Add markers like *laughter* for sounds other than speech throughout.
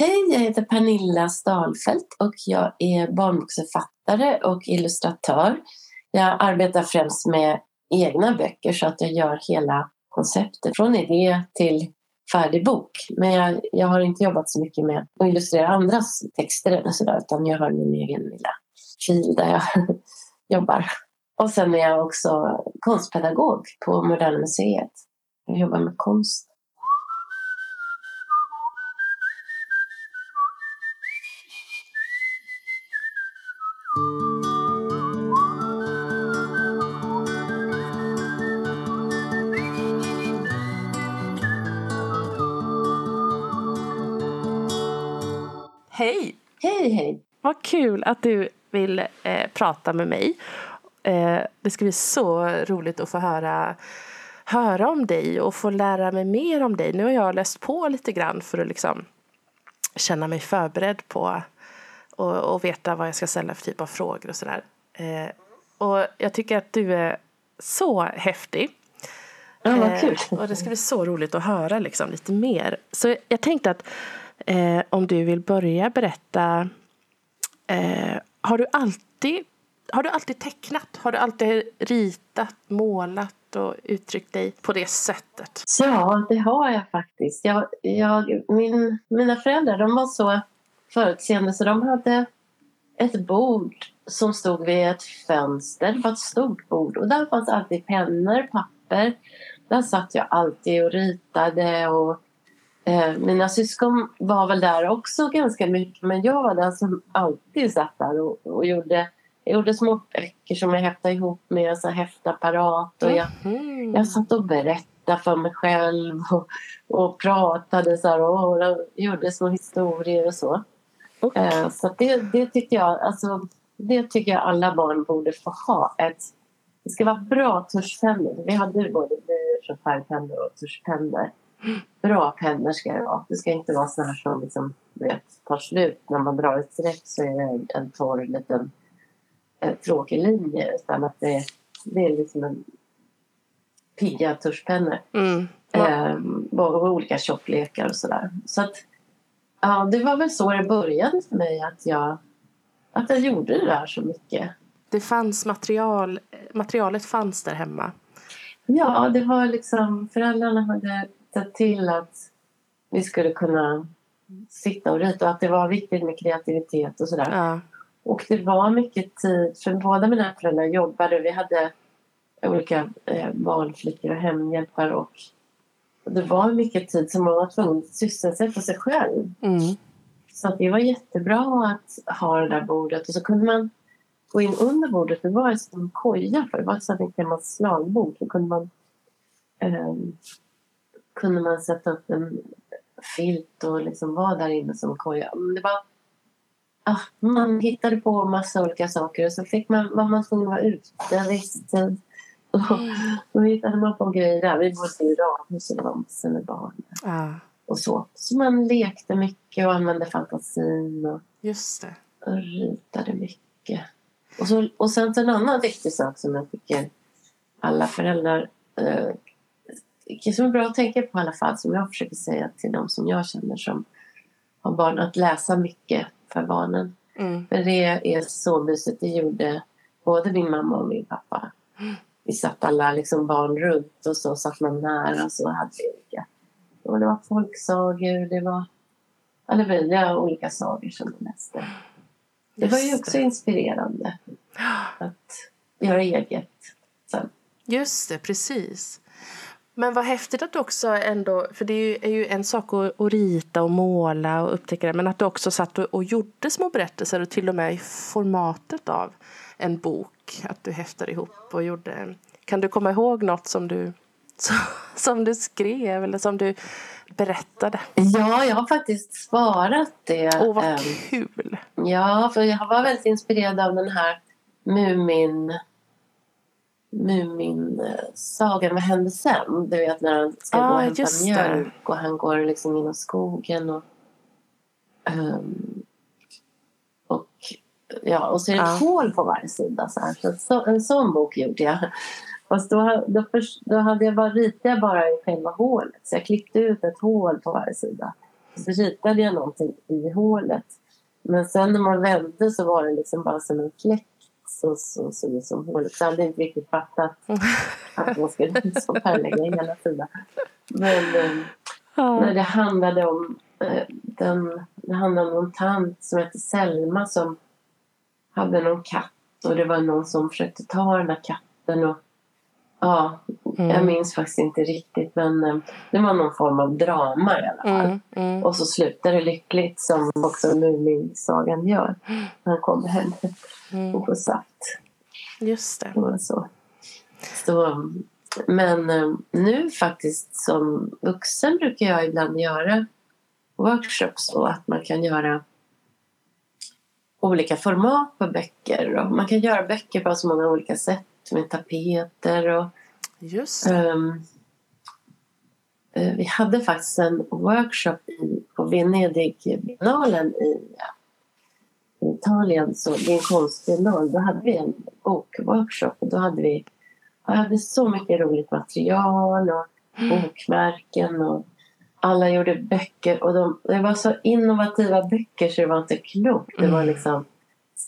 Hej, jag heter Pernilla Stalfelt och jag är barnboksförfattare och illustratör. Jag arbetar främst med egna böcker så att jag gör hela konceptet från idé till färdig bok. Men jag, jag har inte jobbat så mycket med att illustrera andras texter eller sådär utan jag har min egen lilla fil där jag *laughs* jobbar. Och sen är jag också konstpedagog på Moderna Museet. Jag jobbar med konst. Kul att du vill eh, prata med mig. Eh, det ska bli så roligt att få höra, höra om dig och få lära mig mer om dig. Nu har jag läst på lite grann för att liksom känna mig förberedd på och, och veta vad jag ska ställa för typ av frågor och sådär. Eh, och jag tycker att du är så häftig. Ja, vad kul. Eh, och det ska bli så roligt att höra liksom, lite mer. Så jag tänkte att eh, om du vill börja berätta. Eh, har, du alltid, har du alltid tecknat? Har du alltid ritat, målat och uttryckt dig på det sättet? Ja, det har jag faktiskt. Jag, jag, min, mina föräldrar de var så förutseende så de hade ett bord som stod vid ett fönster. Det var ett stort bord och där fanns alltid pennor, papper. Där satt jag alltid och ritade och mina syskon var väl där också ganska mycket men jag var den som alltid satt där och, och gjorde jag gjorde små böcker som jag häftade ihop med en häftapparat och jag, Mhm. jag satt och berättade för mig själv och, och pratade så här, och, och gjorde små historier och så. Och, Eh, Så det, det tyckte jag, alltså, det tycker jag alla barn borde få ha. Ett, det ska vara bra tuschpennor. Vi hade både blyerts och färgpennor och tuschpennor. Bra pennor ska det vara. Det ska inte vara såna här som liksom, vet, tar slut. När man drar ett streck så är det en torr liten eh, tråkig linje. Utan att det, det är liksom en pigga tuschpennor. mm, ja, Eh, olika tjocklekar och sådär. Så att, ja, det var väl så det började för mig att jag, att jag gjorde det där så mycket. det fanns material, materialet fanns där hemma. Ja, det var liksom föräldrarna hade sett till att vi skulle kunna sitta och rita och att det var viktigt med kreativitet och sådär. Ja. Och det var mycket tid, för båda mina föräldrar jobbade. Vi hade olika eh, barnflickor och hemhjälpare och det var mycket tid som man var tvungen att sysselsätta sig själv. Mm. Så att det var jättebra att ha det där bordet och så kunde man gå in under bordet. Det var som en koja för det var ett sånt gammalt slagbord. Så kunde man, ehm, kunde man sätta upp en filt och liksom vara där inne som koja. Men Det var, ah, man hittade på massa olika saker och så fick man, var man tvungen att vara ute en viss tid. Och då hittade man på grejer där. Vi bodde i radhus och det var massor med barn Ja, och så. Så man lekte mycket och använde fantasin och, just det. och ritade mycket. Och, så, och sen så en annan viktig sak som jag tycker alla föräldrar eh, som är bra att tänka på i alla fall, som jag försöker säga till de som jag känner som har barn, att läsa mycket för barnen. Mm. För det är så mysigt. Det gjorde både min mamma och min pappa. Vi satt alla liksom barn runt och så satt man nära och så hade vi olika. Och det var folksagor, det var alla möjliga olika sagor som vi läste. Det var ju också inspirerande att göra eget sen. Just det, precis. Men vad häftigt att du också ändå, för det är ju, är ju en sak att, att rita och måla och upptäcka det, men att du också satt och, och gjorde små berättelser och till och med i formatet av en bok, att du häftade ihop och gjorde. Kan du komma ihåg något som du, *laughs* som du skrev eller som du berättade? Ja, jag har faktiskt sparat det. Åh, vad ehm, kul! Ja, för jag var väldigt inspirerad av den här Mumin... Mumin-sagan. Vad hände sen? Du vet när han ska Ah, gå och hämta mjölk och han går liksom genom skogen. Och, ehm, och, ja, och så är det ett Ja. hål på varje sida. Så här. Så, så, en sån bok gjorde jag. Fast då, då, först, då hade jag bara, ritade jag bara i själva hålet. Så jag klippte ut ett hål på varje sida. så ritade jag någonting i hålet. Men sen när man vände så var det liksom bara som en fläck så så det som hålet. Så jag hade inte riktigt fattat att man skulle *laughs* liksom färglägga hela tiden. Men eh, när det handlade om eh, den, det handlade om en tant som hette Selma som hade någon katt och det var någon som försökte ta den här katten och Ja, Mm. jag minns faktiskt inte riktigt men eh, det var någon form av drama i alla fall. Mm, mm. Och så slutar det lyckligt som också Muminsagan gör. När han kommer hem Mm. och får saft. Just det. Var så. så. Men eh, nu faktiskt som vuxen brukar jag ibland göra workshops så att man kan göra olika format på böcker. Och man kan göra böcker på så många olika sätt med tapeter och eh, vi hade faktiskt en workshop i, på Venedigbiennalen i, i Italien. Så det är en konstbiennal. Då hade vi en bokworkshop. Och då hade vi jag hade så mycket roligt material och bokmärken. Och alla gjorde böcker. Och de, det var så innovativa böcker så det var inte klokt. Det var Mm. liksom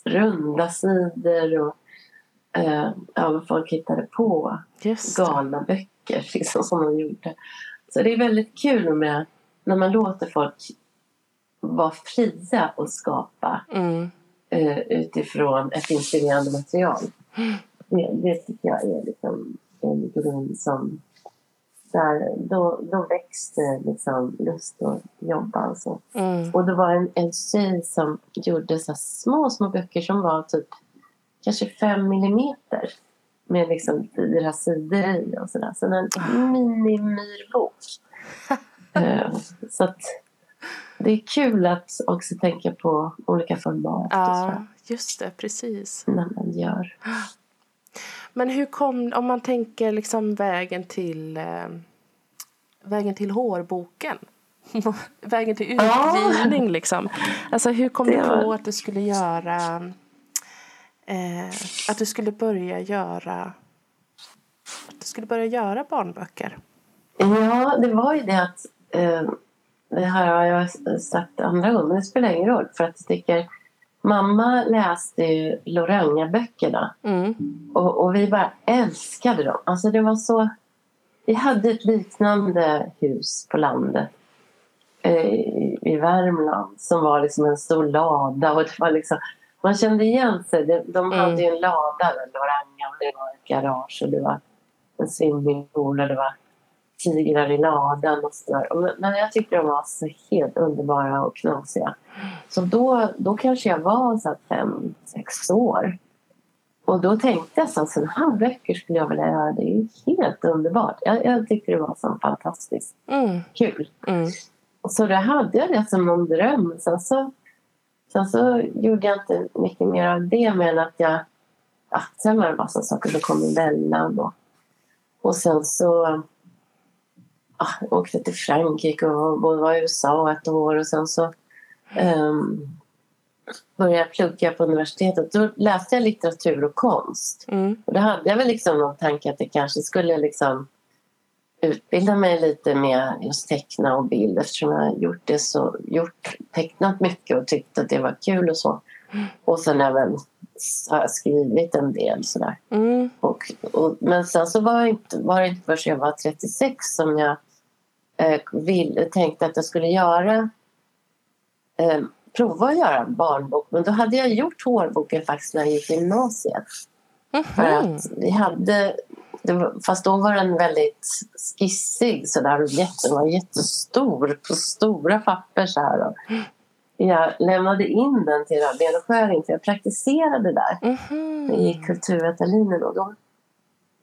runda sidor och eh, ja, vad folk hittade på Just galna böcker *laughs* liksom, som de gjorde. Så det är väldigt kul med när man låter folk vara fria och skapa Mm. eh, utifrån ett inspirerande material. Det, det tycker jag är liksom en grund som där, då, då växte liksom lust att jobba och så. Mm. Och det var en, en tjej som gjorde så små, små böcker som var typ kanske fem millimeter. Med liksom fyra sidor i och sådär. Så en mini-myrbok. *laughs* Eh, så att det är kul att också tänka på olika format Ja, just det. Precis. när man gör. Men hur kom, om man tänker liksom vägen till, eh, vägen till hårboken? *laughs* vägen till Ja. utgivning liksom. Alltså hur kom Det du var- på att du skulle göra, eh, att du skulle börja göra, att du skulle börja göra barnböcker? Ja, det var ju det att eh, det här har jag sagt andra gånger, men det spelar ingen roll för att jag tycker mamma läste ju Loranga-böckerna Mm. och, och vi bara älskade dem. Alltså det var så... Vi hade ett liknande hus på landet eh, i, Värmland som var liksom en stor lada och det var liksom man kände igen sig. De, de Mm. hade ju en lada, Loranga, och det var ett garage och det var en swimmingpool och det var tigrar i ladan och sådär. Men, jag tyckte de var så helt underbara och knasiga. Så då, då kanske jag var så fem, sex år. Och då tänkte jag så sådana här böcker skulle jag vilja göra. Det är helt underbart. Jag, jag tyckte det var så fantastiskt Mm. kul. Mm. Och så då hade jag det som en dröm. Sen så, sen så gjorde jag inte mycket mer av det men att jag... Ja, sen var det en massa saker som kom emellan. Och, och sen så ja, jag åkte till Frankrike och, och var i USA ett år och sen så um, började jag plugga på universitetet. Då läste jag litteratur och konst. Mm. Och då hade jag väl liksom någon tanke att jag kanske skulle liksom utbilda mig lite med just teckna och bild eftersom jag gjort det så, gjort, tecknat mycket och tyckt att det var kul och så. Och sen även har skrivit en del sådär. Mm. Och, och, men sen så var, inte, var det inte förrän jag var 36 som jag eh, vill, tänkte att jag skulle göra eh, prova att göra en barnbok. Men då hade jag gjort hårboken faktiskt när jag gick i gymnasiet. För Mhm. att vi hade, det fast då var den väldigt skissig sådär och jätte, den var jättestor på stora papper så här. Och jag lämnade in den till Rabén och Skäring för jag praktiserade där Mhm. i kulturvetarlinjen och då,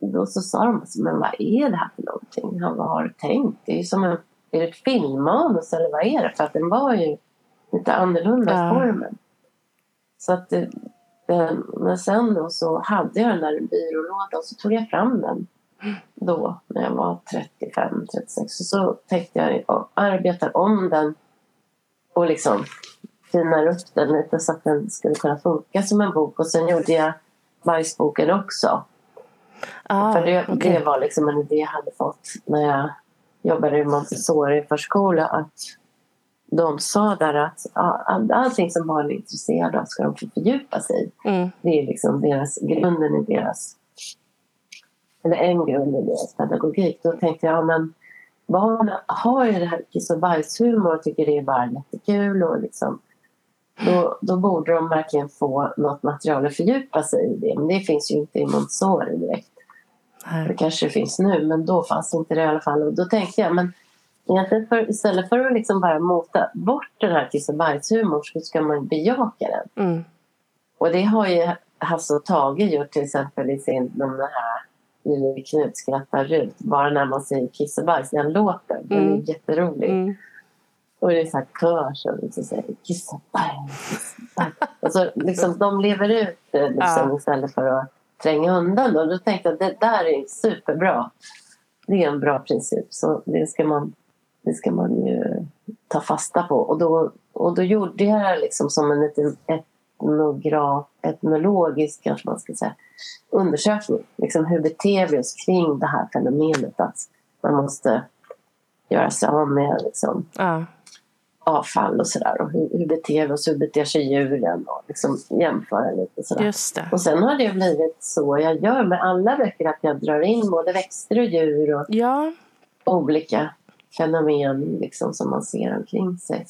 då så sa de alltså, men vad är det här för någonting? Han, vad har du tänkt? Det är ju som en, är det ett filmmanus eller vad är det? För att den var ju lite annorlunda Ja. i formen. Så att det, men sen då så hade jag den där byrålådan så tog jag fram den då när jag var 35, 36. Och så tänkte jag jag arbetar om den och liksom finar upp den lite så att den skulle kunna funka som en bok. Och sen gjorde jag bajsboken också. Ah, För det, okej. det var liksom en idé jag hade fått när jag jobbade i Montessori-förskola att de sa där att all, allting som barn är intresserade av ska de få fördjupa sig i. Mm. Det är liksom deras, grunden i deras, eller en grund i deras pedagogik. Då tänkte jag, ja, men barn har ju det här kiss och bajshumor och tycker det är bara jättekul och liksom då, då borde de verkligen få något material att fördjupa sig i det. Men det finns ju inte i Montessori direkt. Det kanske det finns nu, men då fanns inte det i alla fall. Och då tänkte jag, men egentligen för, istället för att liksom bara mota bort den här kiss och bajshumorn så ska man bejaka den. Mm. Och det har ju Hasse och Tage gjort till exempel i sin, de här Knut skrattar Rut. Bara när man säger kiss och bajs, den låten. Den Mm. är jätterolig. Mm. Och det är så här kör som liksom säger kiss och bajs. kiss och bajs. Alltså, liksom, de lever ut det liksom, Ja. istället för att tränga undan. Då, då tänkte jag att det där är superbra. Det är en bra princip. Så det ska man, det ska man ju ta fasta på. Och då, och då gjorde jag det liksom som en liten etnograf, etnologisk kanske man ska säga, undersökning. Liksom, hur beter vi oss kring det här fenomenet att man måste göra sig av med liksom, Ja. avfall och sådär. Och hur, hur beter vi oss? Hur beter sig djuren? Och liksom jämföra lite sådär. Och sen har det blivit så jag gör med alla böcker att jag drar in både växter och djur och Ja, olika fenomen liksom, som man ser omkring sig.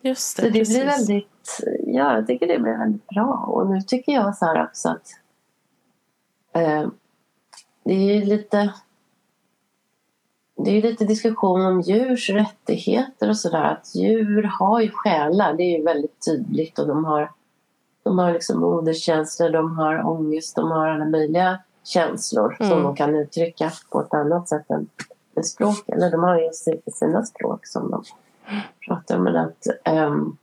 just det. Så det precis. blir väldigt, ja, jag tycker det blir väldigt bra. Och nu tycker jag så här också att eh, det är ju lite det är ju lite diskussion om djurs rättigheter och sådär. Att djur har ju själar, det är ju väldigt tydligt. Och de har, de har liksom moderskänslor, de har ångest, de har alla möjliga känslor som Mm. de kan uttrycka på ett annat sätt än med språk. Eller de har ju sina språk som de pratar om. Men att, ehm,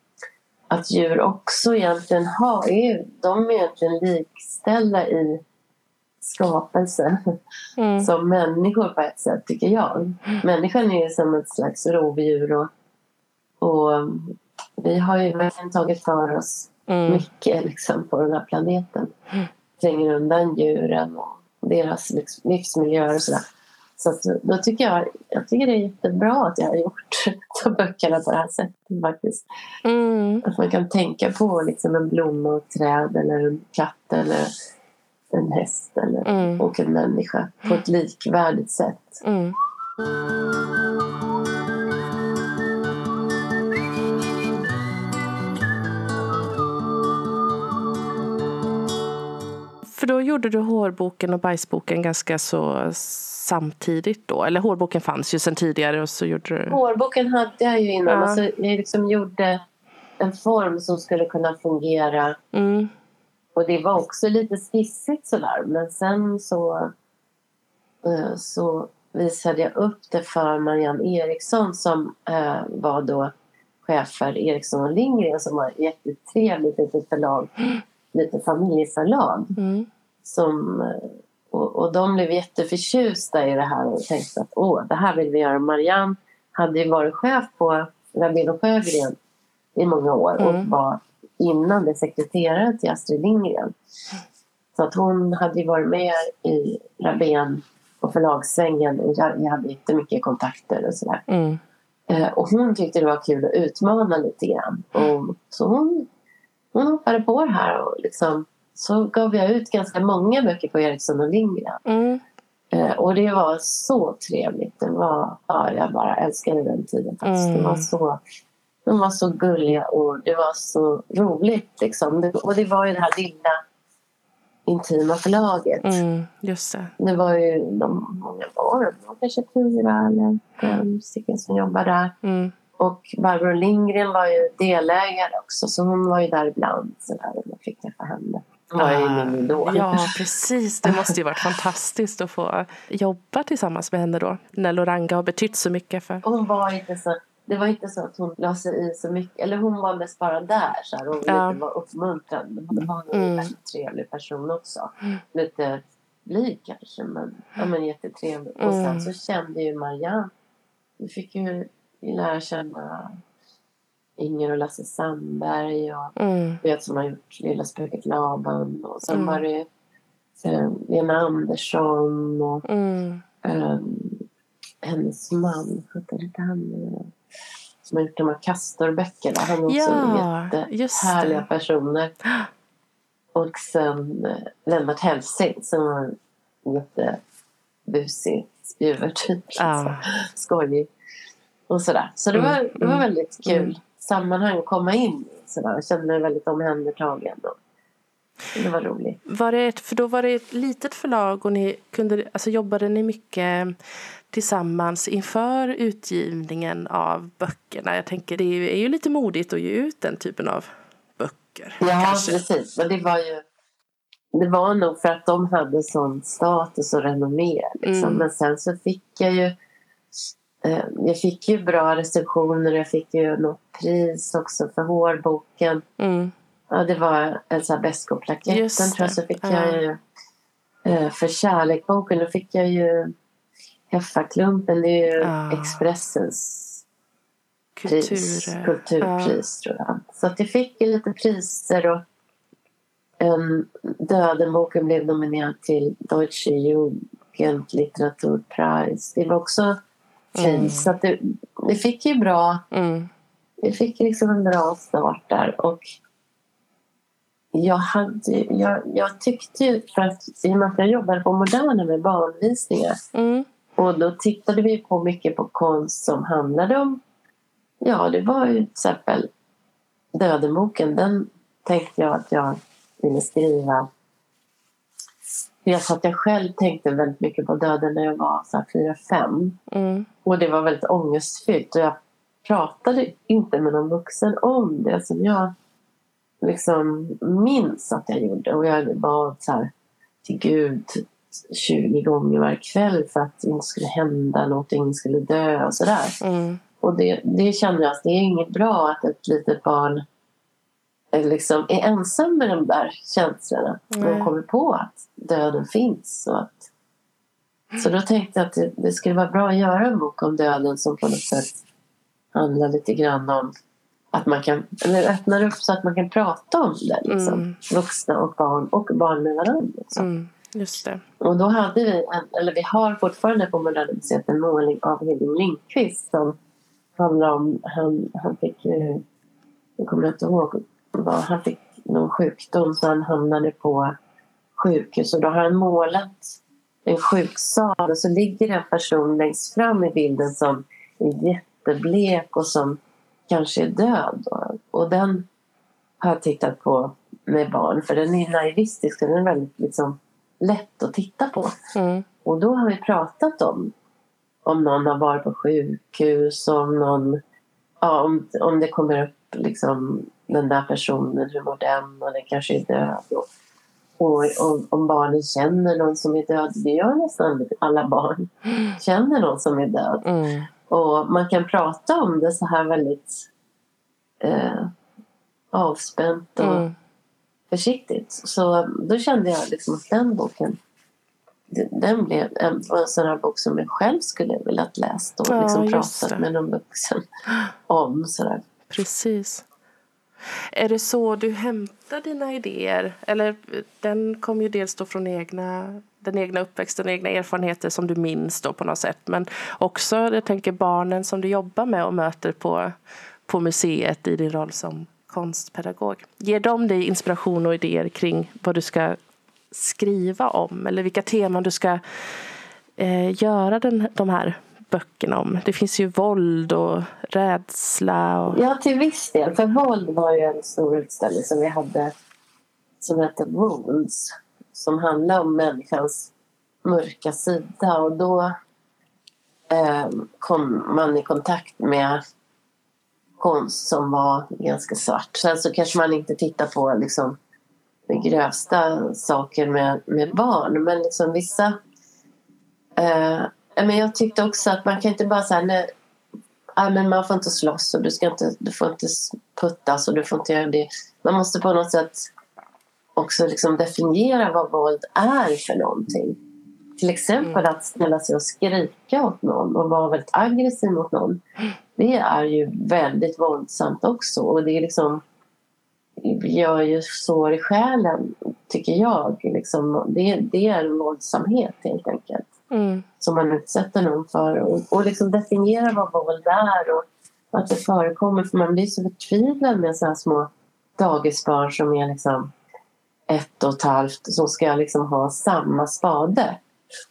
att djur också egentligen har, är, de är egentligen likställda i skapelsen Mm. som människor på ett sätt, tycker jag. Människan är som ett slags rovdjur och, och vi har ju verkligen tagit för oss Mm. mycket liksom, på den här planeten. Tränger undan djuren och deras livs- livsmiljöer och sådär. Så att, då tycker jag, jag tycker det är jättebra att jag har gjort *laughs* de böckerna på det här sättet faktiskt. Mm. Att man kan tänka på liksom en blomma och ett träd eller en katt eller en häst eller, Mm. och en människa på ett likvärdigt sätt. Mm. Då gjorde du hårboken och bajsboken ganska så samtidigt då? Eller hårboken fanns ju sedan tidigare och så gjorde du... Hårboken hade jag ju innan. Ja. Alltså, jag liksom gjorde en form som skulle kunna fungera. Mm. Och det var också lite skissigt sådär. Men sen så, eh, så visade jag upp det för Marianne Eriksson som eh, var då chef för Eriksson och Lindgren som var ett jättetrevligt litet förlag. Lite familjeförlag. Mm. Som, eh, och, och de blev jätteförtjusta i det här och tänkte att åh, det här vill vi göra. Marianne hade ju varit chef på Rabén och Sjögren i många år och Mm. var innan det sekreterare till Astrid Lindgren. Så att hon hade ju varit med i Rabén och förlagssvängen och jag, jag hade jättemycket kontakter och sådär. Mm. Eh, och hon tyckte det var kul att utmana lite grann. Och, så hon, hon hoppade på det här och liksom, så gav jag ut ganska många böcker på Eriksson och Lindgren. Mm. Eh, och det var så trevligt. Det var, ja, jag bara älskade den tiden faktiskt. Mm. Det var så, de var så gulliga och det var så roligt. Liksom. Det, och det var ju det här lilla intima förlaget. Mm. Just det. Det var ju de många var kanske fyra eller fem stycken som jobbade där. Mm. Och Barbro Lindgren var ju delägare också så hon var ju där ibland så där, och jag fick träffa henne. Hon var ju min idol. Ah, Ja, *laughs* precis. Det måste ju varit fantastiskt att få jobba tillsammans med henne då. När Loranga har betytt så mycket för... Hon var inte så, det var inte så att hon la sig i så mycket. Eller hon var mest bara där så här, och Ja. lite var uppmuntrande. Hon var Mm. en väldigt trevlig person också. Lite blyg kanske men, ja, men jättetrevlig. Och Mm. sen så kände ju Marianne. Vi fick ju lära känna Inger och Lasse Sandberg och Mm. vet som har gjort Lilla spöket Laban och sen Mm. var det eh, Lena Andersson och Mm. um, hennes man, vad hette han som har gjort de här Castor-böckerna. Han är också Ja, jättehärliga personer. Och sen eh, Lennart Hellsing som var en jättebusig spjuver typ. Ja. Liksom. Skojig. Och sådär. Så det Mm, var, det var mm, väldigt kul mm. Sammanhang att komma in i. Sådär. Jag kände mig väldigt omhändertagen. Och det var roligt. Var det ett, för då var det ett litet förlag och ni kunde, alltså jobbade ni mycket tillsammans inför utgivningen av böckerna? Jag tänker det är ju lite modigt att ge ut den typen av böcker. Ja, kanske. precis. Men det var ju... Det var nog för att de hade sån status och renommé. Liksom. Mm. Men sen så fick jag ju... Eh, jag fick ju bra recensioner. Jag fick ju något pris också för hårboken. Mm. Ja, det var Elsa Beskow-plaketten tror jag. Så fick Ja. jag ju... Eh, för kärlekboken då fick jag ju Heffaklumpen. Det är ju Ja. Expressens Kultur. pris, kulturpris tror jag. Så att jag fick lite priser och en, Dödenboken blev nominerad till Deutsche Jugendlitteraturpreis. Det var också fint. Mm. Så att det, det fick ju bra. Mm. det fick liksom en bra start där. Och jag, hade, jag, jag tyckte ju, för att i och med att jag jobbade på Moderna med barnvisningar Mm. och då tittade vi på mycket på konst som handlade om... Ja, det var ju till exempel Dödenboken. Den tänkte jag att jag ville skriva. Jag sa att jag själv tänkte väldigt mycket på döden när jag var så fyra, fem. Mm. Och det var väldigt ångestfyllt. Och jag pratade inte med någon vuxen om det som jag liksom minns att jag gjorde. Och jag bad så här till Gud 20 gånger varje kväll för att det inte skulle hända någonting, ingen skulle dö och sådär. Mm. Och det, det kände jag att det är inget bra att ett litet barn liksom, är ensam med de där känslorna. Nej. De kommer på att döden finns. Och att, så då tänkte jag att det, det skulle vara bra att göra en bok om döden som på något sätt handlar lite grann om att man kan, eller öppnar upp så att man kan prata om det. Liksom. Mm. Vuxna och barn och barn med varandra. Liksom. Mm. Just det. Och då hade vi, en, eller vi har fortfarande på Moderna Museet en målning av Hedvig Lindqvist som handlar om, han, han fick jag kommer inte ihåg, vad, han fick någon sjukdom så han hamnade på sjukhus och då har han målat en sjuksal och så ligger en person längst fram i bilden som är jätteblek och som kanske är död. Och den har jag tittat på med barn för den är naivistisk, den är väldigt liksom lätt att titta på. Mm. Och då har vi pratat om om någon har varit på sjukhus, om någon ja, om, om det kommer upp liksom den där personen, hur mår den och den kanske är död. Och, och om, barnen känner någon som är död, det gör nästan alla barn, *gasps* känner någon som är död. Mm. Och man kan prata om det så här väldigt eh, avspänt och Mm. försiktigt. Så då kände jag liksom att den boken den blev en, var en sån här bok som jag själv skulle velat läst och liksom pratat det. med någon vuxen *gasps* om. Sådär. Precis. Är det så du hämtar dina idéer? Eller eh, den kommer ju dels då från egna, den egna uppväxten och egna erfarenheter som du minns då på något sätt. Men också, jag tänker barnen som du jobbar med och möter på, på museet i din roll som konstpedagog. Ger de dig inspiration och idéer kring vad du ska skriva om? Eller vilka teman du ska eh, göra den, de här böckerna om? Det finns ju våld och rädsla. Och... Ja, till viss del. För våld var ju en stor utställning som vi hade som hette Wounds. Som handlar om människans mörka sida. Och då eh, kom man i kontakt med konst som var ganska svart. Sen så kanske man inte tittar på liksom, de grövsta saker med, med barn. Men liksom vissa... Eh, men jag tyckte också att man kan inte bara säga nej, nej, men man får inte slåss och du, ska inte, du får inte puttas och du får inte göra det. Man måste på något sätt också liksom definiera vad våld är för någonting. Till exempel att ställa sig och skrika åt någon och vara väldigt aggressiv mot någon. Det är ju väldigt våldsamt också. Och det är liksom gör ju sår i själen, tycker jag. Liksom, det, det är en våldsamhet helt enkelt Mm. som man utsätter någon för. Och, och liksom definiera vad våld är och att det förekommer. För man blir så förtvivlad med sådana små dagisbarn som är liksom ett och ett halvt som ska liksom ha samma spade.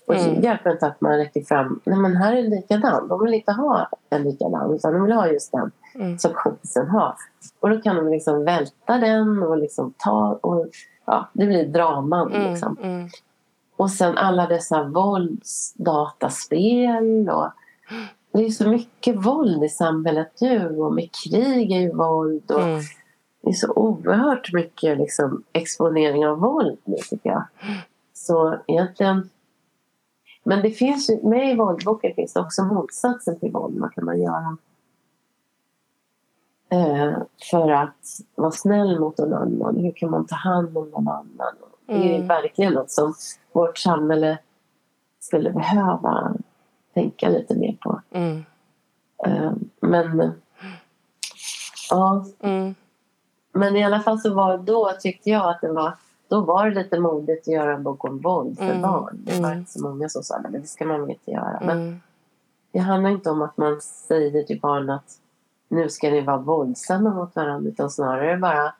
Och det Mm. hjälper inte att man räcker fram. Nej men här är det likadan. De vill inte ha en likadan utan de vill ha just den Mm. som kompisen har. Och då kan de liksom välta den och liksom ta och ja, det blir draman Mm. liksom. Och sen alla dessa våldsdataspel och det är så mycket våld i samhället nu och med krig är ju våld och Mm. det är så oerhört mycket liksom, exponering av våld nu tycker jag. Så egentligen... Men det finns ju, med i våldboken finns det också motsatsen till våld. Vad kan man göra eh, för att vara snäll mot någon annan? Hur kan man ta hand om någon annan? Det är ju Mm. verkligen något som vårt samhälle skulle behöva tänka lite mer på. Mm. Eh, men ja, Mm. Men i alla fall så var då tyckte jag att det var då var det lite modigt att göra en bok om våld för Mm, barn. Det var mm. inte så många som sa men det ska man väl inte göra. Men Mm. det handlar inte om att man säger till barn att nu ska ni vara våldsamma mot varandra utan snarare bara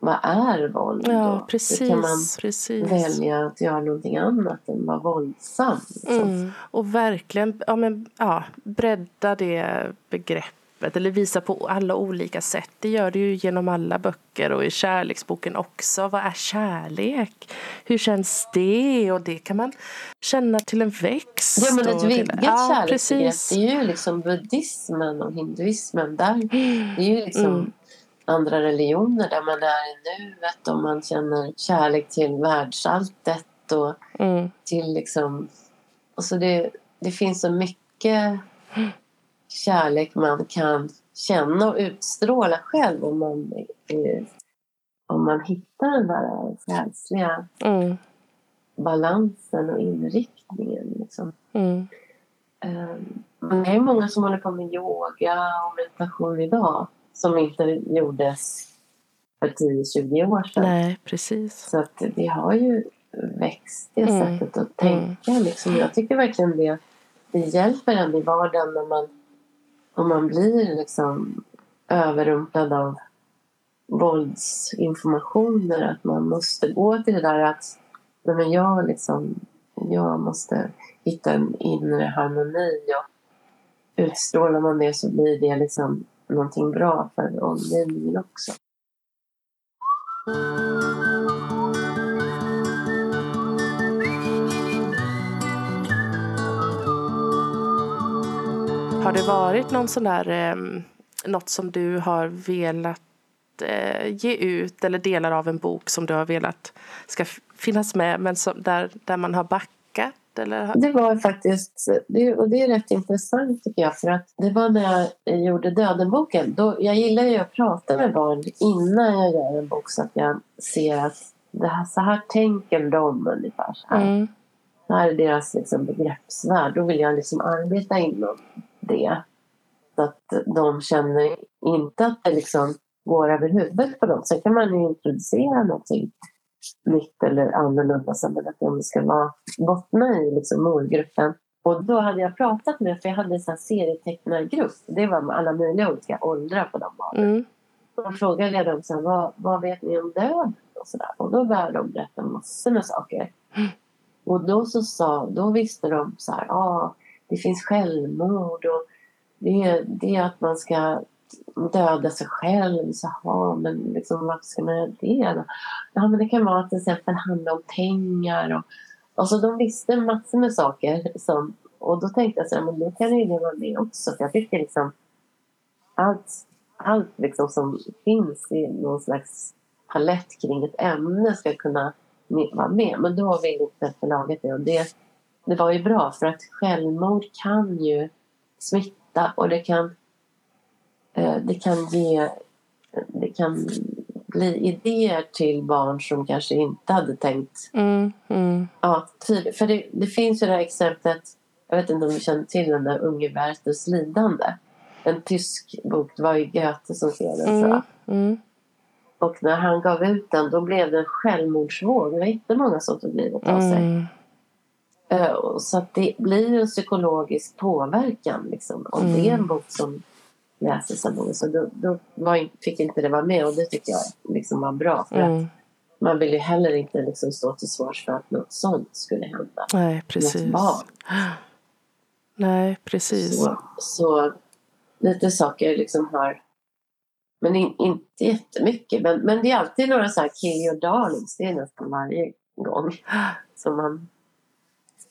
vad är våld? Ja, då? Hur kan man precis. precis. välja att göra någonting annat än vara våldsam? Liksom? Mm. Och verkligen ja, men, ja, bredda det begreppet eller visa på alla olika sätt. Det gör det ju genom alla böcker och i kärleksboken också. Vad är kärlek? Hur känns det? Och det kan man känna till en växt. Ja, men ett vidgat ja, kärleksbegrepp precis. det är ju liksom buddhismen och hinduismen. Där, det är ju liksom Mm. Andra religioner där man är i nuet och man känner kärlek till världsalltet och Mm. till liksom... Alltså det, det finns så mycket kärlek man kan känna och utstråla själv om man, om man hittar den där själsliga Mm. balansen och inriktningen. Liksom. Mm. Um, men det är många som håller på med yoga och meditation idag som inte gjordes för 10-20 år sedan. Nej, precis. Så att det har ju växt, det Mm. sättet att tänka. Liksom. Jag tycker verkligen det, det hjälper en i vardagen när man, om man blir liksom överrumplad av våldsinformationer. Att man måste gå till det där att nej, men jag, liksom, jag måste hitta en inre harmoni. Och utstrålar man det så blir det liksom någonting bra för omgivningen också. Har det varit någon sån där, eh, något som du har velat eh, ge ut eller delar av en bok som du har velat ska finnas med men som, där, där man har backat? Eller? Det var faktiskt, det, och det är rätt intressant tycker jag för att det var när jag gjorde Dödenboken. Då, jag gillar ju att prata med barn innan jag gör en bok så att jag ser att det här, så här tänker de ungefär. Så här. Mm. Det här är deras liksom, begreppsvärld. Då vill jag liksom arbeta inom det. Så att de känner inte att det liksom går över huvudet på dem. Sen kan man ju introducera någonting nytt eller annorlunda som att de ska vara bottna i liksom målgruppen. Och då hade jag pratat med, för jag hade en serietecknargrupp. Det var alla möjliga olika åldrar på de barnen. Mm. Då frågade jag dem så här, vad, vad vet ni om döden? Och, så där. och då började de berätta massor med saker. Och då så sa, då visste de så här, ah, det finns självmord och det, det är att man ska döda sig själv. Så, aha, men liksom, varför ska man göra det då? Ja, men det kan vara att till exempel handla om pengar. Och, och så de visste massor med saker. Som, och då tänkte jag så här, men nu kan ju det med också. För jag tycker liksom allt, allt liksom som finns i någon slags palett kring ett ämne ska kunna vara med. Men då har vi inte förlaget det. Och det. Det var ju bra för att självmord kan ju smitta och det kan, det kan ge det kan bli idéer till barn som kanske inte hade tänkt Mm. Mm. Ja. För det, det finns ju det här exemplet, jag vet inte om du känner till den där Unge Werthers lidande. En tysk bok, det var ju Goethe som skrev den. tror jag. Mm. Mm. Och när han gav ut den då blev det en självmordsvåg. Det var jättemånga som tog livet av sig. Mm. Eh, Så det blir en psykologisk påverkan. Liksom. Om det är en bok som av någon. Så då, då var, fick inte det vara med och det tycker jag liksom var bra. För Mm. att man vill ju heller inte liksom stå till svars för att något sånt skulle hända. Nej, precis. Något barn. Nej, precis. Så, så lite saker liksom har... Men in, inte jättemycket. Men, men det är alltid några så här kill your darlings. Det är nästan varje gång *gasps* som man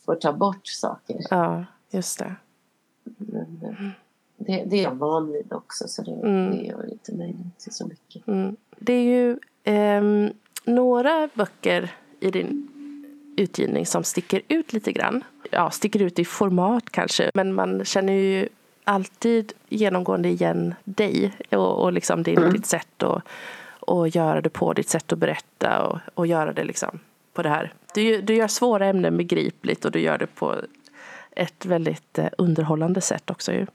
får ta bort saker. Ja, just det. Men, eh, det, det är jag van vid också så det, Mm. det gör inte mig inte så mycket. Mm. Det är ju ehm, några böcker i din utgivning som sticker ut lite grann. Ja, sticker ut i format kanske, men man känner ju alltid genomgående igen dig och, och liksom din, Mm. ditt sätt att och göra det på, ditt sätt att berätta och, och göra det liksom på det här. Du, du gör svåra ämnen begripligt och du gör det på ett väldigt eh, underhållande sätt också ju.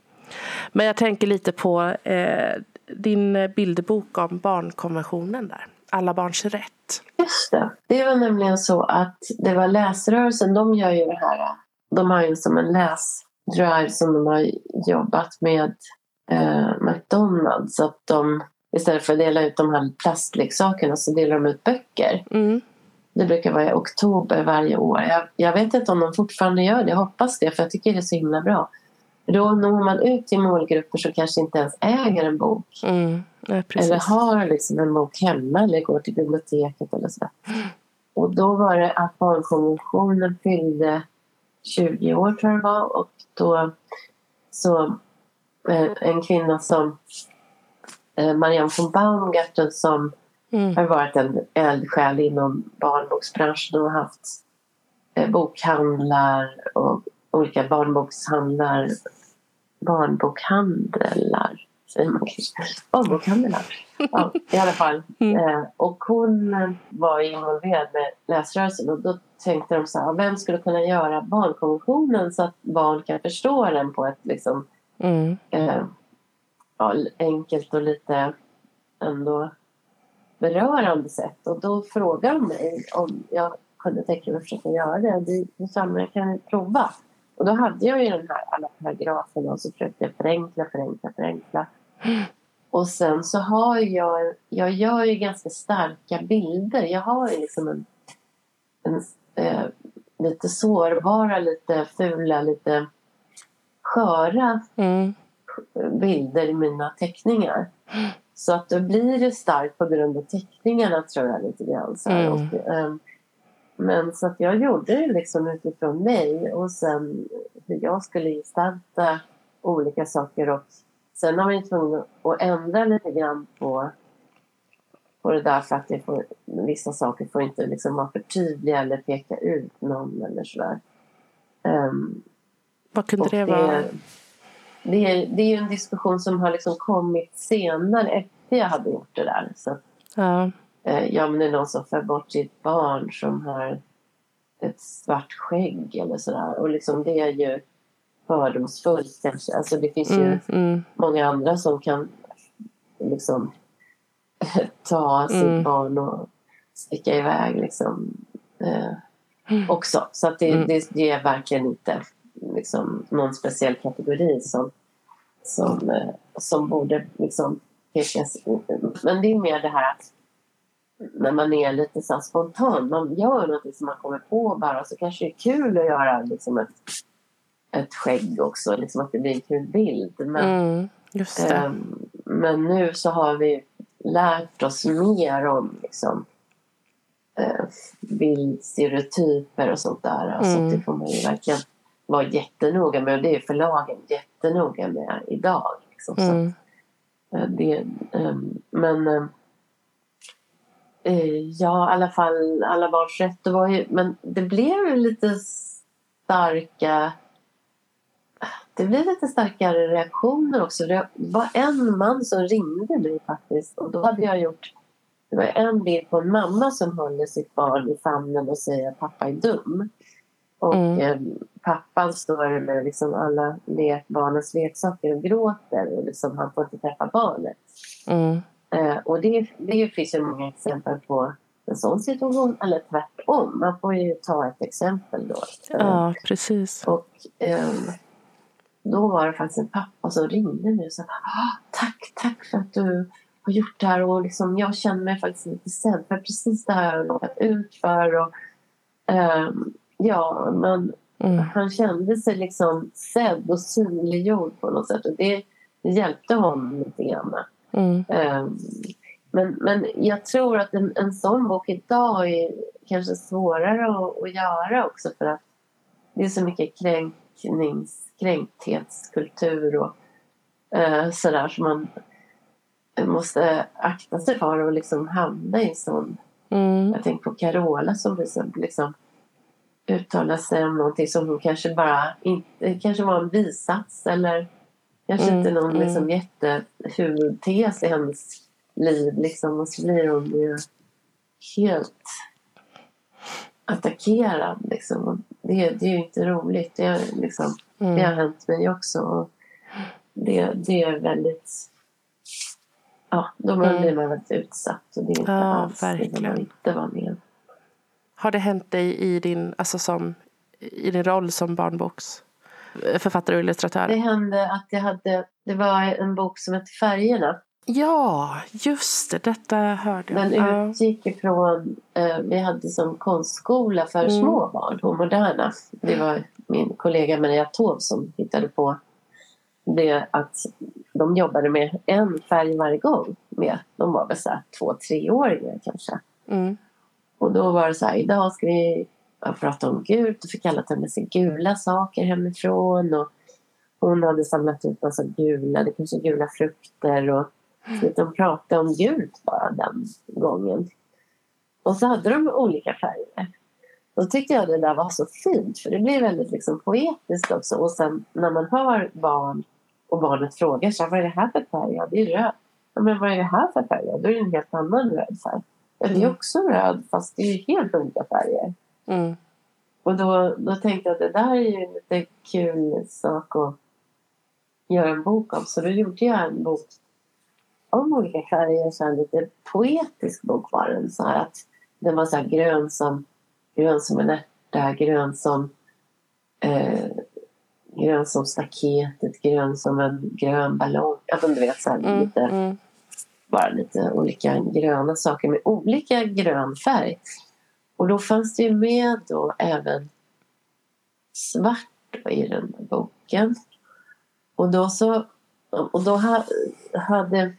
Men jag tänker lite på eh, din bilderbok om barnkonventionen där. Alla barns rätt. Just det. Det var nämligen så att det var läsrörelsen. De gör ju det här. De har ju som en läsdrive som de har jobbat med eh, McDonalds. Så att de istället för att dela ut de här plastleksakerna så delar de ut böcker. Mm. Det brukar vara i oktober varje år. Jag, jag vet inte om de fortfarande gör det. Jag hoppas det för jag tycker det är så himla bra. Då når man ut till målgrupper som kanske inte ens äger en bok. Mm. Ja. Eller har liksom en bok hemma eller går till biblioteket eller så. Och då var det att barnkonventionen fyllde 20 år tror jag det var. Och då så eh, en kvinna som eh, Marianne von Baumgarten som Mm. har varit en eldsjäl inom barnboksbranschen och haft eh, bokhandlar och olika barnbokshandlar barnbokhandlar säger man kanske. Barnbokhandlar. Ja, I alla fall. Mm. Eh, och hon var involverad med läsrörelsen och då tänkte de så här, vem skulle kunna göra barnkonventionen så att barn kan förstå den på ett liksom Mm. eh, ja, enkelt och lite ändå berörande sätt. Och då frågade de mig om jag kunde tänka mig att försöka göra det. Då sa jag kan prova. Och då hade jag ju den här alla paragraferna och så försökte jag förenkla, förenkla, förenkla. Och sen så har jag, jag gör ju ganska starka bilder. Jag har ju liksom en, en eh, lite sårbara, lite fula, lite sköra Mm. bilder i mina teckningar. Så att då blir det starkt på grund av teckningarna tror jag lite grann. Så. Mm. Och, ehm, men så att jag gjorde det liksom utifrån mig och sen hur jag skulle gestalta olika saker. Och sen har man ju tvungen att ändra lite grann på, på det där för att får, vissa saker får inte liksom vara för tydliga eller peka ut någon eller sådär. Um, Vad kunde det vara? det, är, det är ju en diskussion som har liksom kommit senare efter jag hade gjort det där. Så, Ja. Eh, ja, men det är någon som för bort sitt barn som har ett svart skägg eller sådär. Och liksom det är ju fördomsfullt kanske. Alltså det finns ju Mm. Mm. många andra som kan liksom *laughs* ta sitt Mm. barn och sticka iväg liksom. Eh, Mm. också. Så att det, Mm. det, det är verkligen inte liksom, någon speciell kategori som, som, eh, som borde liksom pekas ut. Men det är mer det här att när man är lite så spontan, man gör något som man kommer på bara så kanske det är kul att göra liksom ett, ett skägg också, liksom att det blir en kul bild. Men, Mm. Ehm, men nu så har vi lärt oss mer om liksom, eh, bildstereotyper och sånt där. Alltså Mm. det får man ju verkligen vara jättenoga med. Och det är förlagen jättenoga med idag. Liksom. Så, Mm. eh, det, ehm, men eh, eh, ja, i alla fall alla barns rätt. Det var ju, men det blev lite starka det blev lite starkare reaktioner också. Det var en man som ringde mig faktiskt. Och då hade jag gjort... Det var en bild på en mamma som håller sitt barn i famnen och säger att pappa är dum. Och Mm. eh, pappan står med liksom alla lek, barnens leksaker och gråter. Och liksom, han får inte träffa barnet. Mm. Eh, och det, det finns ju många exempel på en sån situation. Eller tvärtom. Man får ju ta ett exempel då. Eh, Ja, precis. och, ehm, då var det faktiskt en pappa som ringde mig och sa ah, tack, tack för att du har gjort det här och liksom, jag känner mig faktiskt lite sedd för precis det här har jag råkat ut för. Och, um, ja, men mm. han kände sig liksom sedd och synliggjord på något sätt och det, det hjälpte honom lite grann. Mm. Um, men, men jag tror att en, en sån bok idag är kanske svårare att, att göra också för att det är så mycket kränknings, kränkthetskultur och eh, sådär som man måste akta sig för att liksom hamna i sån. Mm. Jag tänker på Carola som liksom, liksom uttalar sig om någonting som hon kanske bara inte, kanske var en bisats eller kanske mm. inte någon mm. liksom jättehuvudtes i hennes liv liksom och så blir hon ju helt attackerad liksom. det, det är ju inte roligt. Det, liksom, mm. det har hänt mig också. Och det, det är väldigt... Ja, då mm. blir man väldigt utsatt. Och det är inte ja, alls verkligen. det man inte vara med Har det hänt dig i din, alltså som, i din roll som barnboksförfattare och illustratör? Det hände att jag hade... Det var en bok som hette Färgerna Ja, just det. Detta hörde jag. Den utgick ifrån, eh, vi hade som konstskola för mm. små barn på Moderna. Det var min kollega Maria Taube som hittade på det att de jobbade med en färg varje gång. Med, de var väl så här två, treåringar kanske. Mm. Och då var det så här, idag ska vi prata om gult och fick alla ta med sig gula saker hemifrån. Och hon hade samlat ut massa gula, det kanske gula frukter och de pratade om gult bara den gången. Och så hade de olika färger. Då tyckte jag det där var så fint för det blir väldigt liksom poetiskt också. Och sen när man hör barn och barnet frågar sig vad är det här för färg? Ja, det är röd. Ja, men vad är det här för färg? Ja, då är det en helt annan röd färg. Ja, det är mm. också röd fast det är helt olika färger. Mm. Och då, då tänkte jag att det där är ju en lite kul sak att göra en bok om. Så då gjorde jag en bok om olika färger. En lite poetisk bok var den. Så att den var så här grön som, grön som en ärta, grön som eh, grön som staketet, grön som en grön ballong. Alltså du vet så här, mm, lite, mm. bara lite olika gröna saker med olika grön färg. Och då fanns det ju med då även svart i den boken. Och då så och då hade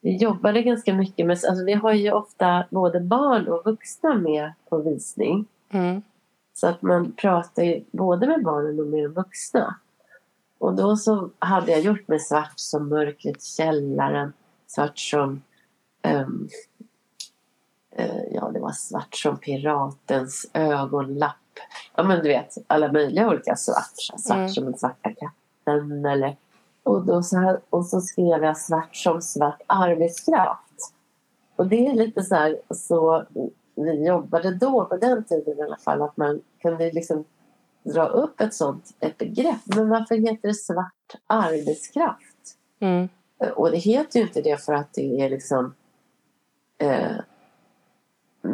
vi jobbade ganska mycket med, alltså vi har ju ofta både barn och vuxna med på visning. Mm. Så att man pratar ju både med barnen och med de vuxna. Och då så hade jag gjort med svart som mörkret i källaren, svart som um, ja det var svart som piratens ögonlapp. Ja men du vet alla möjliga olika svart. Svart mm. som den svarta katten eller och, då så här, och så skrev jag svart som svart arbetskraft. Och det är lite så här, så vi jobbade då på den tiden i alla fall att man kunde liksom dra upp ett sånt ett begrepp. Men varför heter det svart arbetskraft? Mm. Och det heter ju inte det för att det är liksom eh,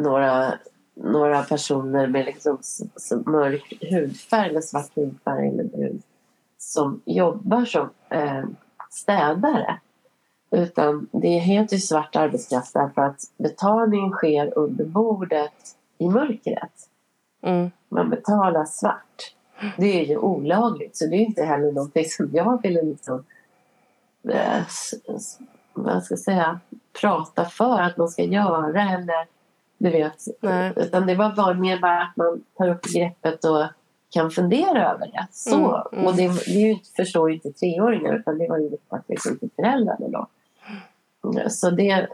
några, några personer med liksom mörk hudfärg eller svart hudfärg eller brun som jobbar som eh, städare. Utan det heter svart arbetskraft därför att betalningen sker under bordet i mörkret. Mm. Man betalar svart. Det är ju olagligt så det är inte heller någonting som jag ville liksom, eh, vad ska jag säga, prata för att man ska göra eller du vet. Nej. Utan det var, var mer bara att man tar upp greppet och kan fundera över det. Så. Mm, mm. Och det, det förstår ju inte treåringar utan det var ju faktiskt inte föräldrarna då. Så det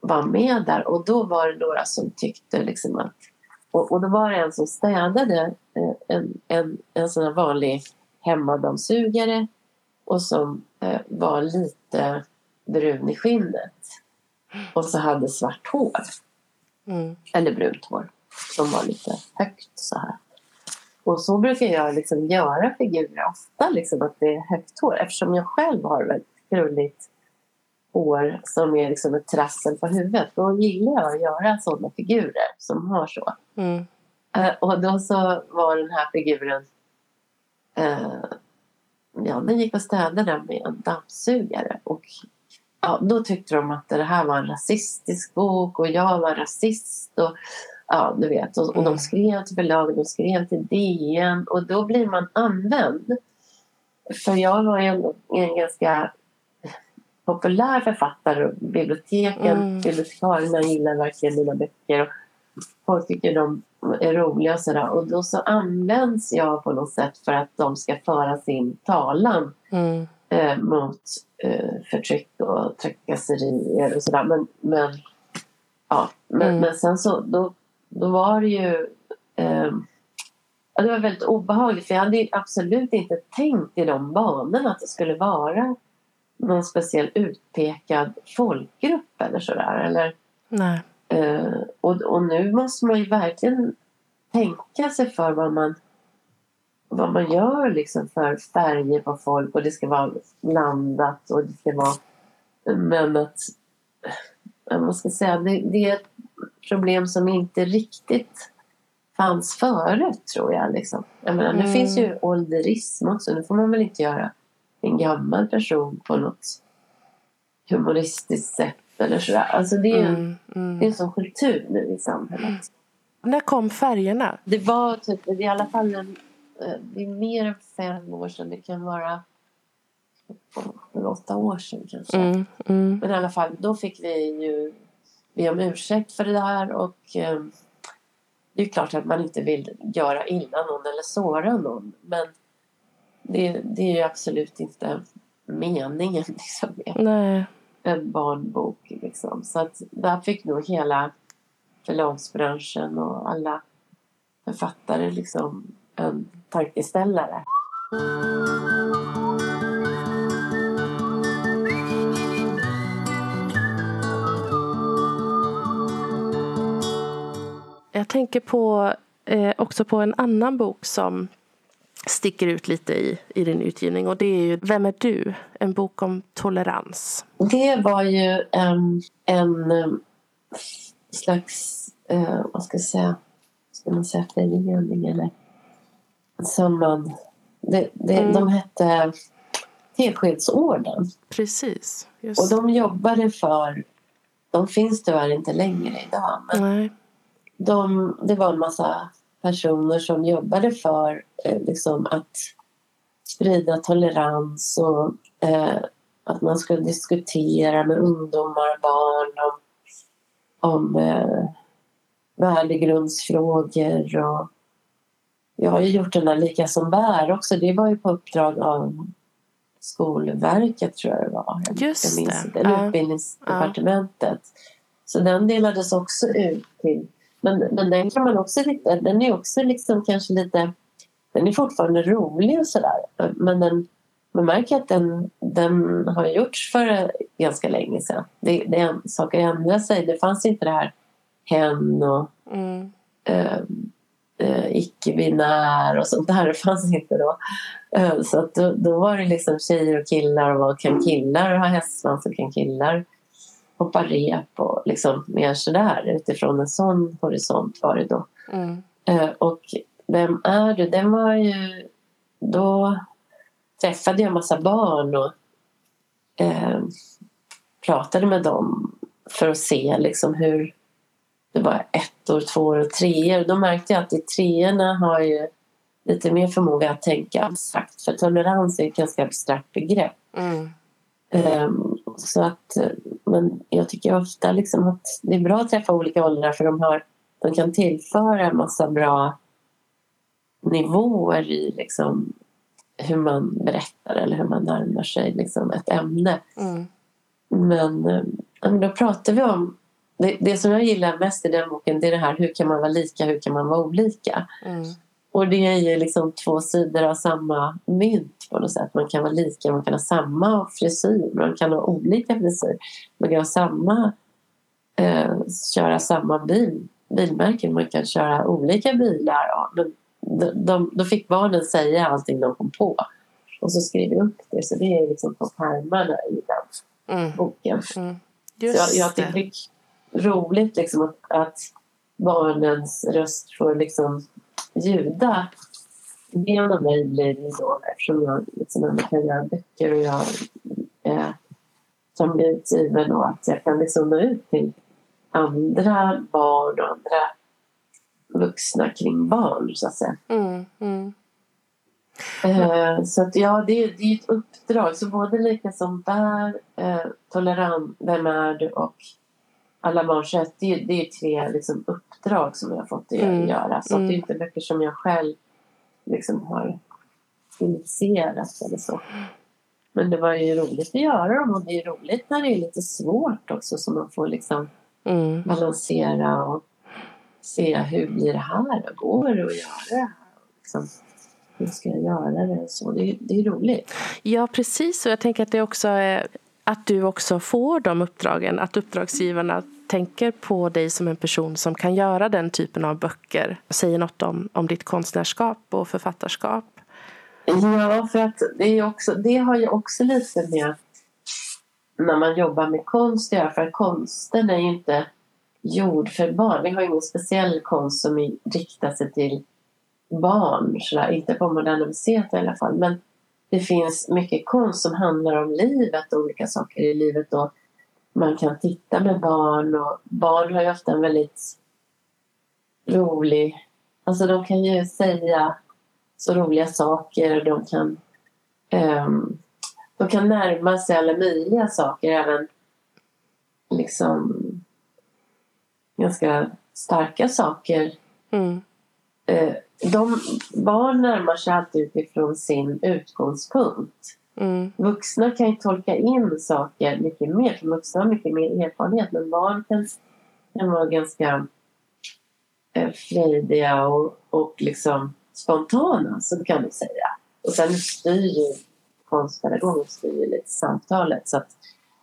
var med där och då var det några som tyckte liksom att och, och då var det en som städade eh, en, en, en sån här vanlig hemmadammsugare och som eh, var lite brun i skinnet och så hade svart hår. Mm. Eller brunt hår som var lite högt så här. Och så brukar jag liksom göra figurer ofta, liksom att det är högt hår eftersom jag själv har väldigt krulligt hår som är liksom ett trassel på huvudet. Då gillar jag att göra sådana figurer som har så. Mm. Uh, och då så var den här figuren uh, ja, den gick och städade med en dammsugare. Och ja, då tyckte de att det här var en rasistisk bok och jag var rasist. Och, ja, du vet. Och, och de Mm. skrev till förlaget, de skrev till DN och då blir man använd. För jag var ju en, en ganska populär författare och biblioteken, Mm. bibliotekarierna gillar verkligen mina böcker. Och folk tycker de är roliga och sådär. Och då så används jag på något sätt för att de ska föra sin talan Mm. eh, mot förtryck och trakasserier och sådär. Men, men, ja, men, Mm. men sen så då, då var det ju eh, det var väldigt obehagligt för jag hade ju absolut inte tänkt i de banorna att det skulle vara någon speciell utpekad folkgrupp eller sådär. Eller, Nej. eh, och, och nu måste man ju verkligen tänka sig för vad man vad man gör liksom för färger på folk och det ska vara blandat och det ska vara men att vad ska säga, det, det är ett problem som inte riktigt fanns förut tror jag. Liksom. jag menar, Nu Mm. finns ju ålderism också. Nu får man väl inte göra en gammal person på något humoristiskt sätt eller sådär. Alltså det är, en, Mm. det är Mm. en sån kultur nu i samhället. När kom färgerna? Det var typ, i alla fall en, det är mer än fem år sedan. Det kan vara sju, åtta år sedan kanske. Mm. Mm. Men i alla fall, då fick vi ju be om ursäkt för det där och eh, det är klart att man inte vill göra illa någon eller såra någon. Men det, det är ju absolut inte meningen *laughs* liksom, med Nej. en barnbok. Liksom. Så att där fick nog hela förlagsbranschen och alla författare liksom en tankeställare. Jag tänker på, eh, också på en annan bok som sticker ut lite i, i din utgivning. Och det är ju Vem är du? En bok om tolerans. Det var ju en, en eh, slags, eh, vad ska jag säga, ska man säga förening eller som man, det, det, Mm. de hette Teskedsorden Precis. och Just. de jobbade för, de finns tyvärr inte längre idag men Nej. de, det var en massa personer som jobbade för eh, liksom att sprida tolerans och eh, att man skulle diskutera med ungdomar och barn om, om eh, värdegrundsfrågor. Och jag har ju gjort den där Lika som bär också. Det var ju på uppdrag av Skolverket tror jag det var. Jag Just minns det. Eller Ja. Utbildningsdepartementet. Så den delades också ut till men, men den kan man också. Den är också liksom kanske lite... Den är fortfarande rolig och sådär. Men den, man märker att den, den har gjorts för ganska länge sedan. Det, det, saker ändrar sig. Det fanns inte det här hen och Mm. eh, eh, icke-binär och sånt där. Det fanns inte då. Eh, så att då, då var det liksom tjejer och killar och vad kan killar ha hästsvans och kan killar hoppa rep och liksom mer sådär utifrån en sån horisont var det då. Mm. Eh, och Vem är du? Den var ju... Då träffade jag en massa barn och eh, pratade med dem för att se liksom hur det var ettor, tvåor och treor. Då märkte jag att de treorna har ju lite mer förmåga att tänka abstrakt. För tolerans är ett ganska abstrakt begrepp. Mm. Ehm, så att, men jag tycker ofta liksom att det är bra att träffa olika åldrar för de, har, de kan tillföra en massa bra nivåer i liksom hur man berättar eller hur man närmar sig liksom ett ämne. Mm. Men, eh, men då pratar vi om... Det, det som jag gillar mest i den boken det är det här hur kan man vara lika, hur kan man vara olika? Mm. Och det är ju liksom två sidor av samma mynt på något sätt. Man kan vara lika, man kan ha samma frisyr, man kan ha olika frisyr. Man kan ha samma, eh, köra samma bil, bilmärken, man kan köra olika bilar. Ja, men de, de, då fick barnen säga allting de kom på. Och så skrev jag upp det, så det är liksom på pärmarna i den Mm. boken. Mm. Så Just jag, jag det. tycker roligt liksom att, att barnens röst får liksom ljuda Genom mig blir det då, eftersom jag liksom ändå kan göra böcker och jag eh, som blir utgiven då, att jag kan liksom nå ut till andra barn och andra vuxna kring barn, så att säga. Mm, mm. Eh, så att ja, det, det är ett uppdrag. Så både Lika som bär, eh, Tolerant, Vem är du och Alla barns rätt. Det, det är tre liksom, uppdrag som jag har fått att Mm. göra. Så att det Mm. är inte böcker som jag själv liksom har initierat eller så. Men det var ju roligt att göra dem och det är roligt när det är lite svårt också så man får liksom Mm. balansera och se hur blir det här? Går det att göra det här? Liksom, hur ska jag göra det? Så det, det är roligt. Ja, precis. Och jag tänker att det också är att du också får de uppdragen. Att uppdragsgivarna tänker på dig som en person som kan göra den typen av böcker. Säger något om, om ditt konstnärskap och författarskap. Ja, för att det, är också, det har ju också lite med när man jobbar med konst att göra. För att konsten är ju inte gjord för barn. Vi har ingen speciell konst som riktar sig till barn. Sådär. Inte på Moderna Museet i alla fall. Men det finns mycket konst som handlar om livet och olika saker i livet. Och man kan titta med barn och barn har ju ofta en väldigt rolig... Alltså de kan ju säga så roliga saker. De kan, ehm, de kan närma sig alla möjliga saker. Även liksom ganska starka saker. Mm. Eh, de, barn närmar sig alltid utifrån sin utgångspunkt. Mm. Vuxna kan ju tolka in saker mycket mer. För vuxna har mycket mer erfarenhet. Men barn kan, kan vara ganska eh, frejdiga och, och liksom spontana. Så kan man säga. Och sen styr ju konstpedagogen styr lite samtalet. Så att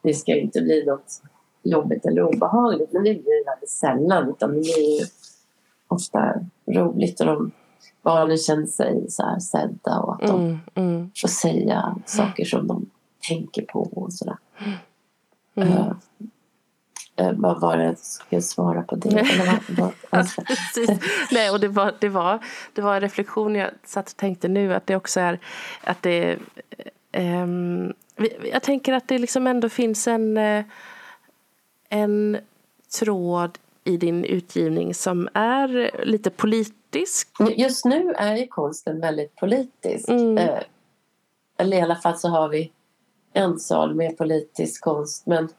det ska ju inte bli något jobbigt eller obehagligt. Men det blir väldigt sällan. Utan det blir ju ofta roligt. Och de, barnen känner sig så här sedda. Och att de Mm. Mm. får säga saker som de tänker på och sådär. Mm. Eh, vad var det? Ska jag svara på det? Eller vad, alltså. *laughs* Nej, och det var, det, var, det var en reflektion jag satt och tänkte nu att det också är att det vi- jag tänker att det liksom ändå finns en eh, en tråd i din utgivning som är lite politisk. Just nu är ju konsten väldigt politisk. Mm. Eh, eller i alla fall så har vi en sal med politisk konst. Men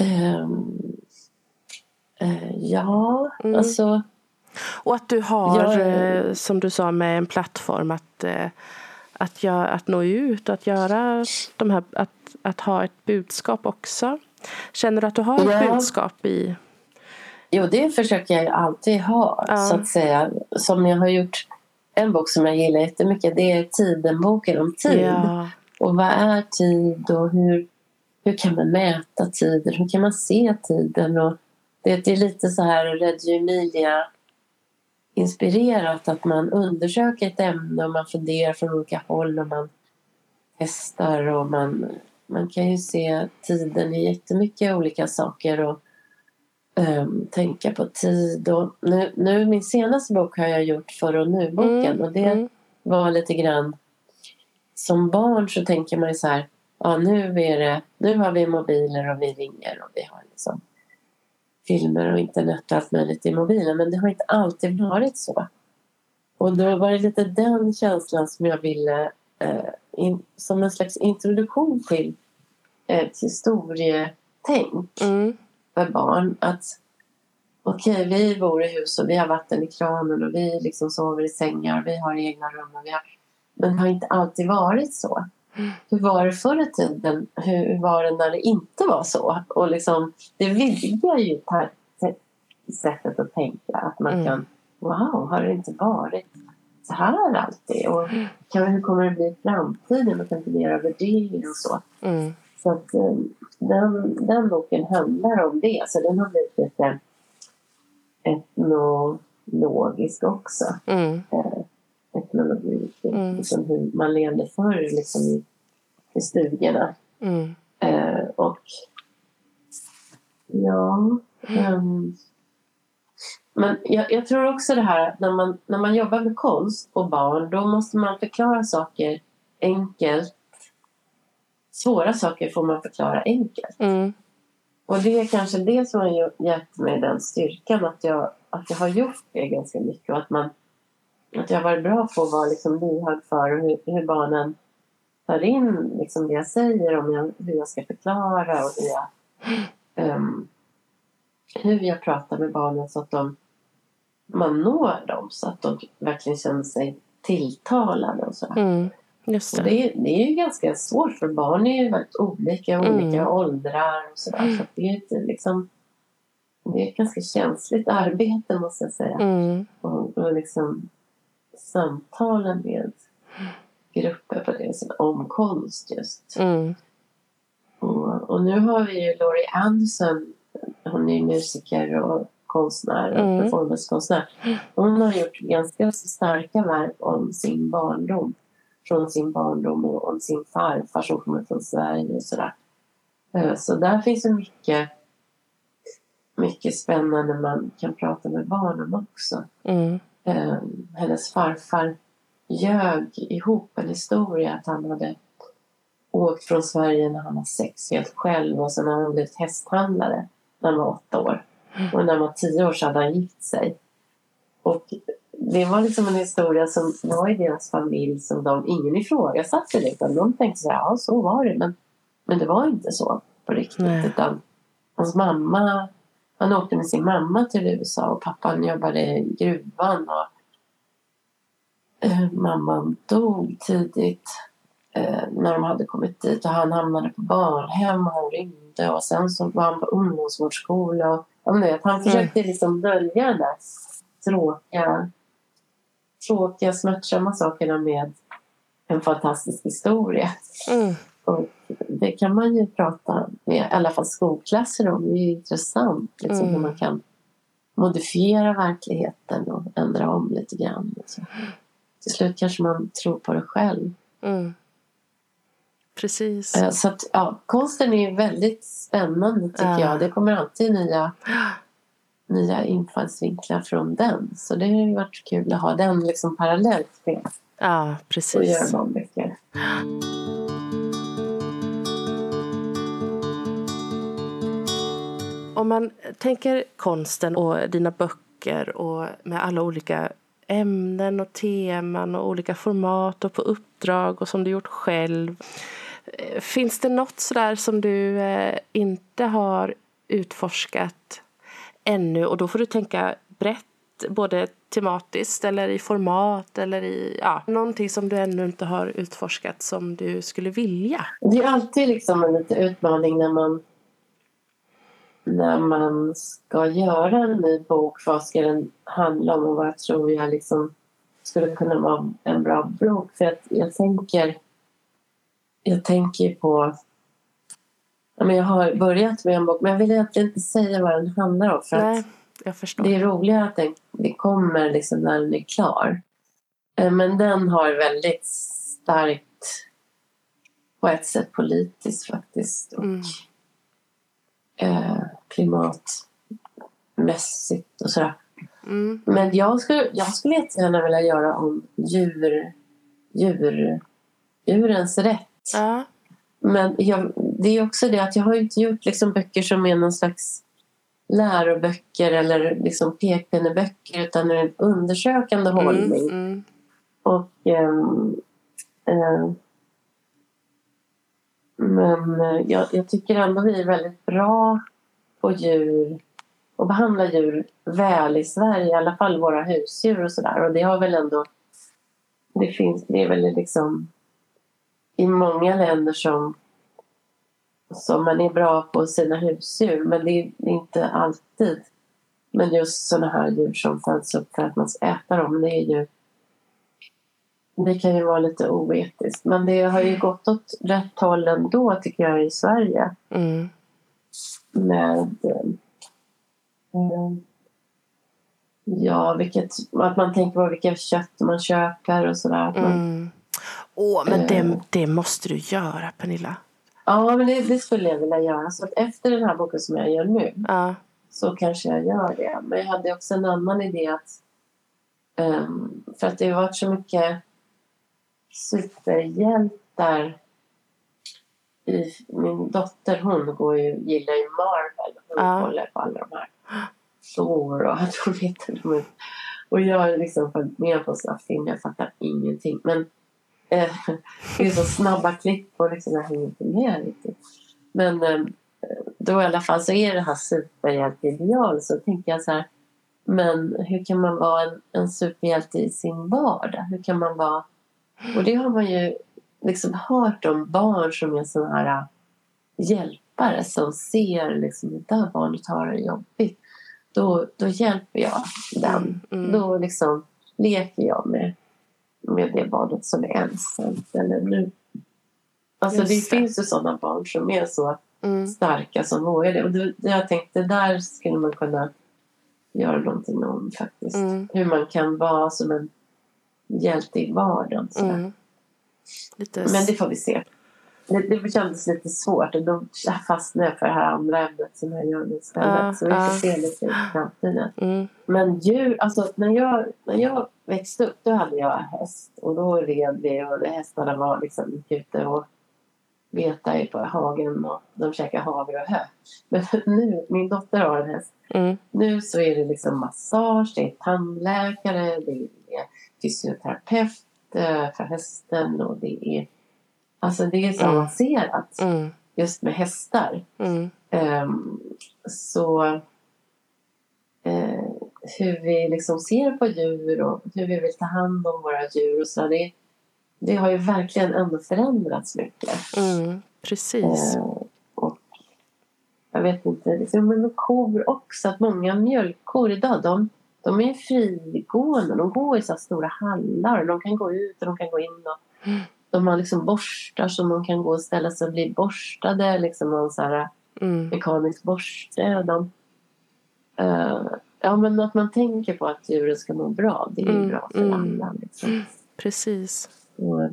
ehm, eh, ja, Mm. alltså Och att du har, Ja, eh, som du sa, med en plattform att, eh, att, göra, att nå ut och att, göra de här, att, att ha ett budskap också. Känner du att du har ett Ja. budskap i... Jo, det försöker jag ju alltid ha, Ja. så att säga. Som jag har gjort en bok som jag gillar jättemycket. Det är Tiden-boken om tid. Ja. Och vad är tid och hur, hur kan man mäta tiden? Hur kan man se tiden? Och det, det är lite så här Reggio Emilia inspirerat att man undersöker ett ämne och man funderar från olika håll och man testar och man, man kan ju se tiden i jättemycket olika saker och ehm, tänka på tid. Och nu, nu min senaste bok har jag gjort För och nu-boken Mm, och det mm, var lite grann som barn så tänker man ju så här ja nu är det nu har vi mobiler och vi ringer och vi har liksom filmer och internet och allt möjligt i mobilen men det har inte alltid varit så. Och då var det lite den känslan som jag ville eh, in, som en slags introduktion till ett historietänk mm, för barn att okej, vi bor i hus och vi har vatten i kranen och vi liksom sover i sängar och vi har egna rum. Och vi har... Men det har inte alltid varit så. Hur var det förr i tiden? Hur var det när det inte var så? Och liksom, det vidgar ju ta- sättet att tänka. Att man Mm. kan, wow, har det inte varit så här alltid? Och kan, hur kommer det bli i framtiden? Man kan fundera över det och så. mm, Så att eh, den, den boken handlar om det. Så den har blivit lite etnologisk också. mm, Eh, etnologi, Mm. liksom hur man levde förr liksom i, i stugorna. mm. Eh, och ja, ehm, Men jag, jag, tror också det här att när man, när man jobbar med konst och barn då måste man förklara saker enkelt. Svåra saker får man förklara enkelt. Mm. Och det är kanske det som har gett mig den styrkan att jag, att jag har gjort det ganska mycket och att, man, att jag har varit bra på att vara liksom lyhörd för hur, hur barnen tar in liksom det jag säger, om jag, hur jag ska förklara och hur jag, um, hur jag pratar med barnen så att de, man når dem så att de verkligen känner sig tilltalade och så. Mm, just det. Och det, det är ju ganska svårt för barn är ju väldigt olika, olika Mm. åldrar och sådär. Så att det är ett, liksom, det är ett ganska känsligt arbete måste jag säga. Mm, Och, och liksom samtala med grupper på det viset om konst just. mm, Och, och nu har vi ju Laurie Anderson. Hon är musiker och konstnär och Mm. performancekonstnär. Hon har gjort ganska så starka verk om sin barndom. Från sin barndom och om sin farfar som kommer från Sverige och sådär. Eh, Så där finns det mycket, mycket spännande man kan prata med barn om också. mm, Eh, hennes farfar ljög ihop en historia att han hade åkt från Sverige när han var sex helt själv och sen har han blivit hästhandlare när han var åtta år. Och när han var tio år så hade han gift sig. Och det var liksom en historia som var i deras familj som de, ingen ifrågasatte det utan de tänkte så här, ja så var det. Men, men det var inte så på riktigt Nej. utan hans mamma han åkte med sin mamma till USA och pappan jobbade i gruvan och eh, mamman dog tidigt eh, när de hade kommit dit och han hamnade på barnhem och han rymde och sen så var han på ungdomsvårdsskola. Och ja, men du vet, han försökte liksom dölja den där tråkiga, tråkiga smärtsamma sakerna med en fantastisk historia. mm, Och det kan man ju prata med i alla fall skolklasser om. Det är ju intressant liksom, Mm. hur man kan modifiera verkligheten och ändra om lite grann. Så. Till slut kanske man tror på det själv. mm. Precis. Eh, Så att, ja, konsten är ju väldigt spännande tycker Ja. jag. Det kommer alltid nya, *gasps* nya infallsvinklar från den. Så det har ju varit kul att ha den liksom parallellt med Ja, att göra precis. barnböcker. Om man tänker konsten och dina böcker och med alla olika ämnen och teman och olika format och på uppdrag och som du gjort själv. Eh, Finns det något sådär som du eh, inte har utforskat ännu? Och då får du tänka brett, både tematiskt eller i format eller i ja, någonting som du ännu inte har utforskat som du skulle vilja. Det är alltid liksom en liten utmaning när man när man ska göra en ny bok. Vad ska den handla om och vad tror jag liksom skulle kunna vara en bra bok. För att jag tänker jag tänker på ja, men jag har börjat med en bok men jag vill egentligen inte säga vad den handlar om. För Nej, jag förstår. det är roligare att den, det kommer liksom när den är klar. Eh, Men den har väldigt starkt på ett sätt politiskt faktiskt. Och, Mm. eh, klimatmässigt och sådär. Mm. Men jag skulle, jag skulle jättegärna vilja göra om djur, djur, djurens rätt. Ja. Men jag, det är också det att jag har inte gjort liksom böcker som är någon slags läroböcker eller liksom pekpinneböcker utan en undersökande hållning. Mm, mm. Och, ehm, eh, men eh, jag, jag tycker ändå vi är väldigt bra på djur och behandla djur väl i Sverige, i alla fall våra husdjur och sådär. Och det har väl ändå, det finns, det är väl liksom i många länder som, som man är bra på sina husdjur, men det är inte alltid. Men just sådana här djur som föds upp för att man ska äta dem, det är ju det kan ju vara lite oetiskt. Men det har ju gått åt rätt håll ändå tycker jag i Sverige. Mm. Med eh, ja, vilket, att man tänker på vilka kött man köper och sådär. Att man- Mm. Åh, men Eh. det, det måste du göra, Pernilla. Ja, men det, det skulle jag vilja göra. Så att efter den här boken som jag gör nu Ja. så kanske jag gör det. Men jag hade också en annan idé att um, för att det har varit så mycket superhjältar i, min dotter hon går ju, gillar ju Marvel. Hon ja. kollar på alla de här. Thor och allt hon vet. Och jag har liksom följt med på sådana filmer. Jag fattar ingenting. Men *laughs* det är så snabba klipp och liksom jag hänger inte med riktigt. Men eh, då i alla fall så är det här superhjälteideal så tänker jag så här. Men hur kan man vara en, en superhjälte i sin vardag? Hur kan man vara... Och det har man ju liksom hört om barn som är sådana här hjälpare som ser liksom det där barnet har det jobbigt. Då, då hjälper jag den. Mm. mm. Då liksom leker jag med, med det barnet som är ensamt. Eller nu. Alltså det, det, finns ju sådana barn som är så mm. starka som vågar det. Och då, jag tänkte där skulle man kunna göra någonting om faktiskt. Mm. Hur man kan vara som en hjälte i vardagen. Mm. Lite... Men det får vi se. Det, det kändes lite svårt och då fastnade jag för det här andra ämnet som jag gör nu istället. Uh, så vi får uh. se lite i framtiden. Mm. Men djur, alltså när jag, när jag växte upp då hade jag häst och då red vi och hästarna var liksom ute och betade på hagen och de käkade havre och hö. Men *laughs* nu, min dotter har en häst. Mm. Nu så är det liksom massage, det är tandläkare, det är fysioterapeut eh, för hästen och det är Alltså det är så mm. avancerat mm. just med hästar. Mm. Um, så uh, hur vi liksom ser på djur och hur vi vill ta hand om våra djur och så det, det har ju verkligen ändå förändrats mycket. Mm, precis. Uh, och jag vet inte, liksom, men kor också. Att många mjölkkor idag de, de är frigående. De går i så stora hallar. De kan gå ut och de kan gå in. Och, mm de har liksom borstar som de kan gå och ställa sig och bli borstade. Liksom någon så här mm. mekanisk borste. De, uh, ja, men att man tänker på att djuren ska må bra. Det är mm. bra för mm. alla. Liksom. Precis. Och,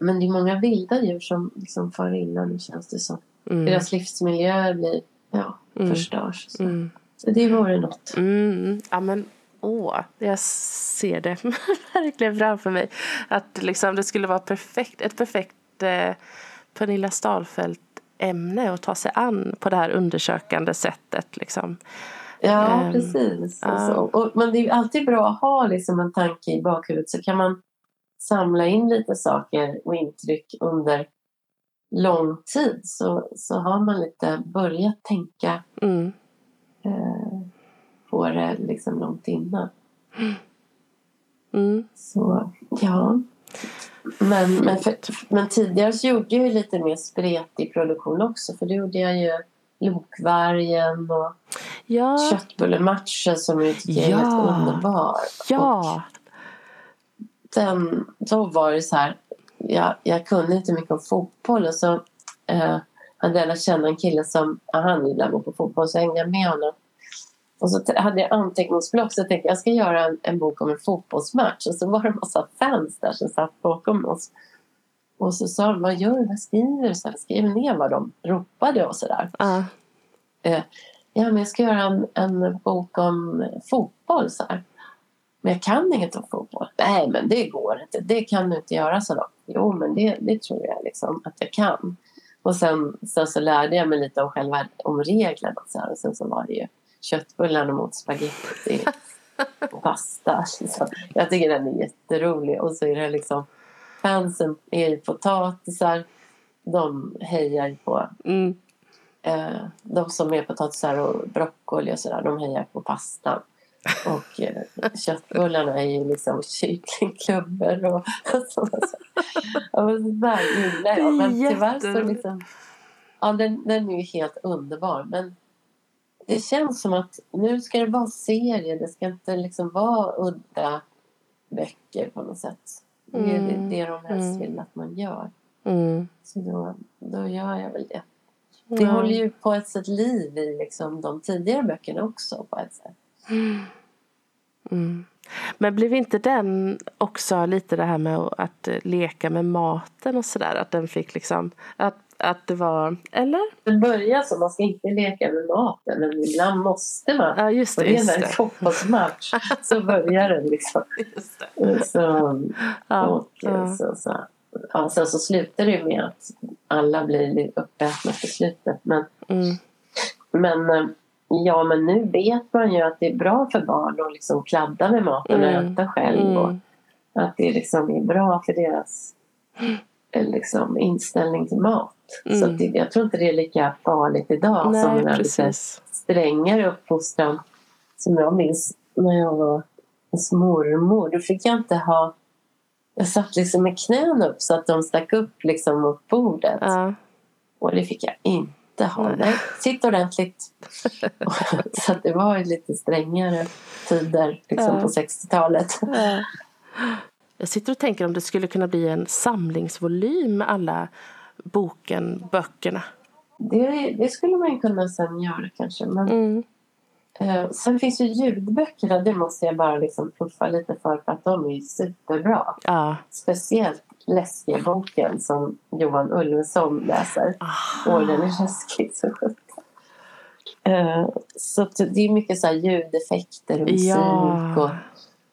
men det är många vilda djur som liksom far illa nu känns det som. Mm. Deras livsmiljö blir, ja, mm. förstörs. Så. Mm. så det vore något. Mm. Ja, men Åh, jag ser det *laughs* verkligen framför mig. Att liksom det skulle vara perfekt, ett perfekt eh, Pernilla Stalfelt-ämne att ta sig an på det här undersökande sättet. Liksom. Ja, um, precis. Uh, alltså. och, men det är alltid bra att ha liksom en tanke i bakhuvudet så kan man samla in lite saker och intryck under lång tid så, så har man lite börjat tänka mm. eh, på det liksom långt innan. Mm. Så ja. Men, men, för, men tidigare så gjorde jag ju lite mer spretig produktion också för då gjorde jag ju Lokvargen och ja. Köttbullematchen som jag tycker är helt underbar. Ja. den, då var det så här, jag, jag kunde inte mycket om fotboll och så eh, hade jag lärt känna en kille som, han gillade att gå på fotboll så hängde jag med honom. Och så hade jag anteckningsblock så jag tänkte jag ska göra en, en, bok om en fotbollsmatch. Och så var det en massa fans där som satt bakom oss. Och så sa de, vad gör du? Vad skriver du? Så skriv ner vad de ropade och sådär. Uh. Eh, ja, men jag ska göra en, en bok om fotboll. Så här. Men jag kan inget om fotboll. Nej, men det går inte. Det kan du inte göra, så då. Jo, men det, det tror jag liksom att jag kan. Och sen, sen så lärde jag mig lite om själva om reglerna. Så här. Och sen så var det ju köttbullarna mot spagetti och *laughs* pasta. Liksom. Jag tycker den är jätterolig. Och så är det liksom fansen är ju potatisar. De hejar på mm. eh, de som är potatisar och broccoli och sådär. De hejar på pastan. Och eh, *laughs* köttbullarna är ju liksom kycklingklubbor och Ja, men sådär gillar jag. Men tyvärr så liksom... Ja, den, den är ju helt underbar. Men det känns som att nu ska det vara serie. Det ska inte liksom vara udda böcker på något sätt. Det är mm. det de helst mm. vill att man gör. Mm. Så då, då gör jag väl det. Det mm. håller ju på ett sätt liv i liksom de tidigare böckerna också på ett sätt. Mm. Men blev inte den också lite det här med att leka med maten och sådär? Att den fick liksom... Att att det var, eller? Det börjar så, man ska inte leka med maten men ibland måste man. Ja, just det. Och det är när en fotbollsmatch *laughs* så börjar det liksom. Just det. Så, Ja, och, ja. Så, så, ja, sen så slutar det ju med att alla blir uppätna på slutet. Men, Mm. men eh, ja, men nu vet man ju att det är bra för barn att liksom kladda med maten och Mm. äta själv. Och Mm. att det liksom är bra för deras liksom, inställning till mat. Så Mm. att det, jag tror inte det är lika farligt idag som Nej, den här lite strängare uppfostran som jag minns när jag var hos mormor. Då fick jag inte ha... Jag satt liksom med knäna upp så att de stack upp liksom mot bordet. Ja. Och det fick jag inte ha. Nej. Nej, sitt ordentligt. *laughs* *laughs* så att det var lite strängare tider liksom Ja. på 60-talet. Ja. Jag sitter och tänker om det skulle kunna bli en samlingsvolym med alla boken, böckerna. Det, det skulle man kunna sen göra kanske. Men, Mm. eh, sen finns ju ljudböckerna. Det måste jag bara liksom puffa lite för. För att de är ju superbra. Ja. Speciellt läskiga boken som Johan Ulveson läser. Ah. Åh, den är läskig så. Eh, Så det är mycket så här ljudeffekter och musik. Ja. Och,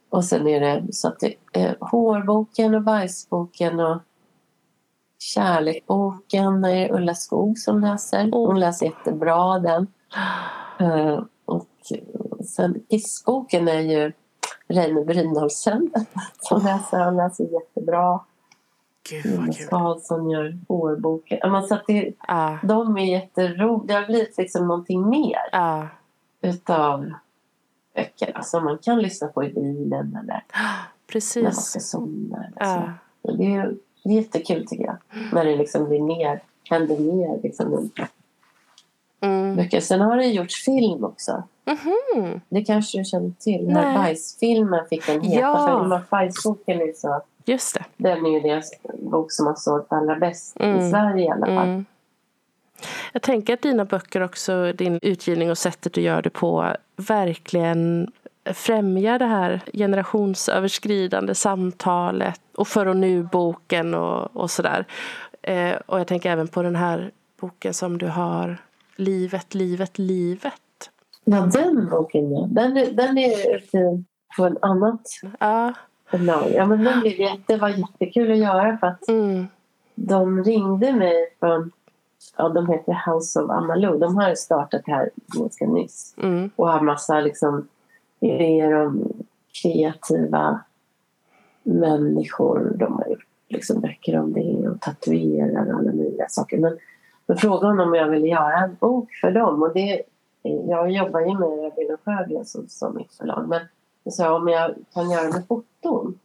och sen är det så att det är hårboken och bajsboken och kärlekboken. Är Ulla Skog som läser. Hon läser jättebra den. Eh, Och sen kissboken är ju Reine Brynolfsen *laughs* som läser. Han läser jättebra. Jonas. Karlsson gör hårboken. Men så att det, Ja. de är jätteroliga. Det har blivit liksom någonting mer Ja. utav böckerna som man kan lyssna på i bilen eller *gasps* när man Precis. ska somna. Eller så. Och Det är jättekul tycker jag. När det liksom blir mer, händer mer liksom, Mm. böcker. Sen har det gjorts film också. Mhm. Det kanske du känner till. Nej. bajsfilmen fick den heta. Ja. För Bajsboken är så. Just det. Den är ju deras bok som har sålt allra bäst Mm. i Sverige i alla fall. Mm. Jag tänker att dina böcker också, din utgivning och sättet du gör det på verkligen främjar det här generationsöverskridande samtalet och för och nu-boken och, och sådär. Eh, och jag tänker även på den här boken som du har, Livet, livet, livet. Ja, den boken ja. Den är, den är på ett annat Ja, förlag. Ja, men den blev jätte, var jättekul att göra för att mm, de ringde mig från, ja de heter House of Amalou. De har startat här ganska nyss mm, och har massa liksom idéer om kreativa människor. De har gjort liksom böcker om det och tatuerar och alla möjliga saker. Men jag frågade honom om jag ville göra en bok för dem. Och det, jag jobbar ju med Rabin och Sjögren som, som mitt förlag. Men jag sa om jag kan göra med foton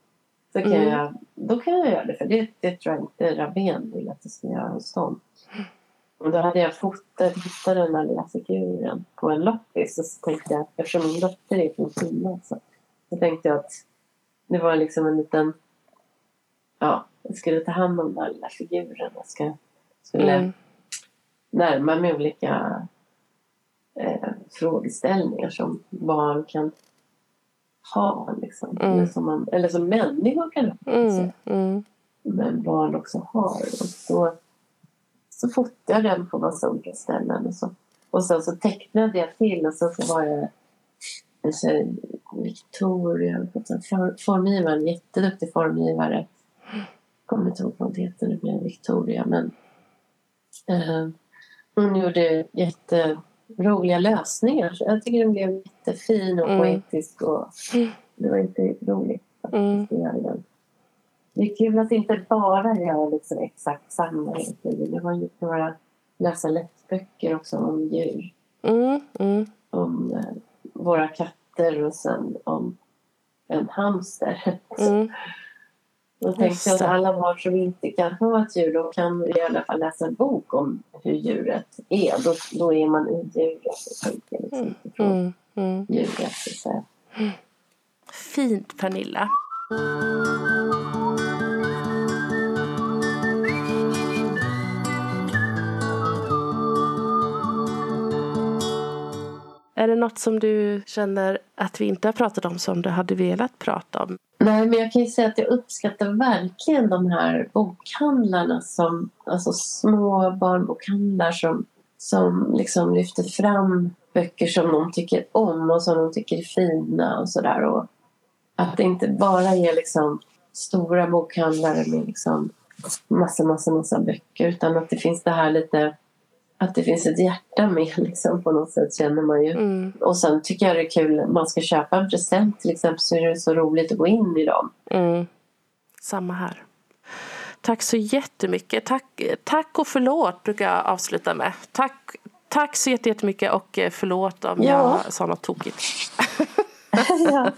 så kan Mm. jag, då kan jag göra det. För det, det tror jag inte Rabén vill att jag ska göra hos dem. Och då hade jag fotat, hittat den här lilla figuren på en loppis. Och så tänkte jag, eftersom min dotter är från Kina så, så tänkte jag att det var liksom en liten... Ja, jag skulle ta hand om den här lilla figuren. Jag ska, skulle mm, närma mig olika eh, frågeställningar som barn kan ha. Liksom. Mm. Eller, som man, eller som människor kan ha. mm, mm, Men barn också har. Och så, så fotade jag den på massa olika ställen. Och, så. och sen så tecknade jag till och så var jag tjej, Victoria, for- formgivare, en jätteduktig formgivare. kommer inte ihåg vad hon heter nu, men Victoria. Men, eh, hon gjorde jätteroliga lösningar. Så jag tycker den blev jättefin och Mm. poetisk. Och det var inte roligt att Mm. göra den. Det är kul att inte bara göra liksom exakt samma tiden. Det var ju några läsa lättböcker också om djur. mm, mm. Om eh, våra katter och sen om en hamster. mm. Då tänkte jag att alla barn som inte kan ha ett djur, då kan i alla fall läsa en bok om hur djuret är. Då, då är man i djuret och tänker liksom Mm, mm. djuret. Så. Fint, Pernilla. Är det något som du känner att vi inte har pratat om som du hade velat prata om? Nej, men jag kan ju säga att jag uppskattar verkligen de här bokhandlarna som, alltså små barnbokhandlar som, som liksom lyfter fram böcker som de tycker om och som de tycker är fina och sådär. Att det inte bara är liksom stora bokhandlare med liksom massa, massa, massa böcker utan att det finns det här lite att det finns ett hjärta med *laughs* liksom, på något sätt känner man ju. Mm. Och sen tycker jag det är kul, man ska köpa en present till exempel så är det så roligt att gå in i dem. Mm. Samma här. Tack så jättemycket. Tack, tack och förlåt brukar jag avsluta med. Tack, tack så jättemycket och förlåt om ja. jag sa något tokigt. *laughs* *laughs* ja.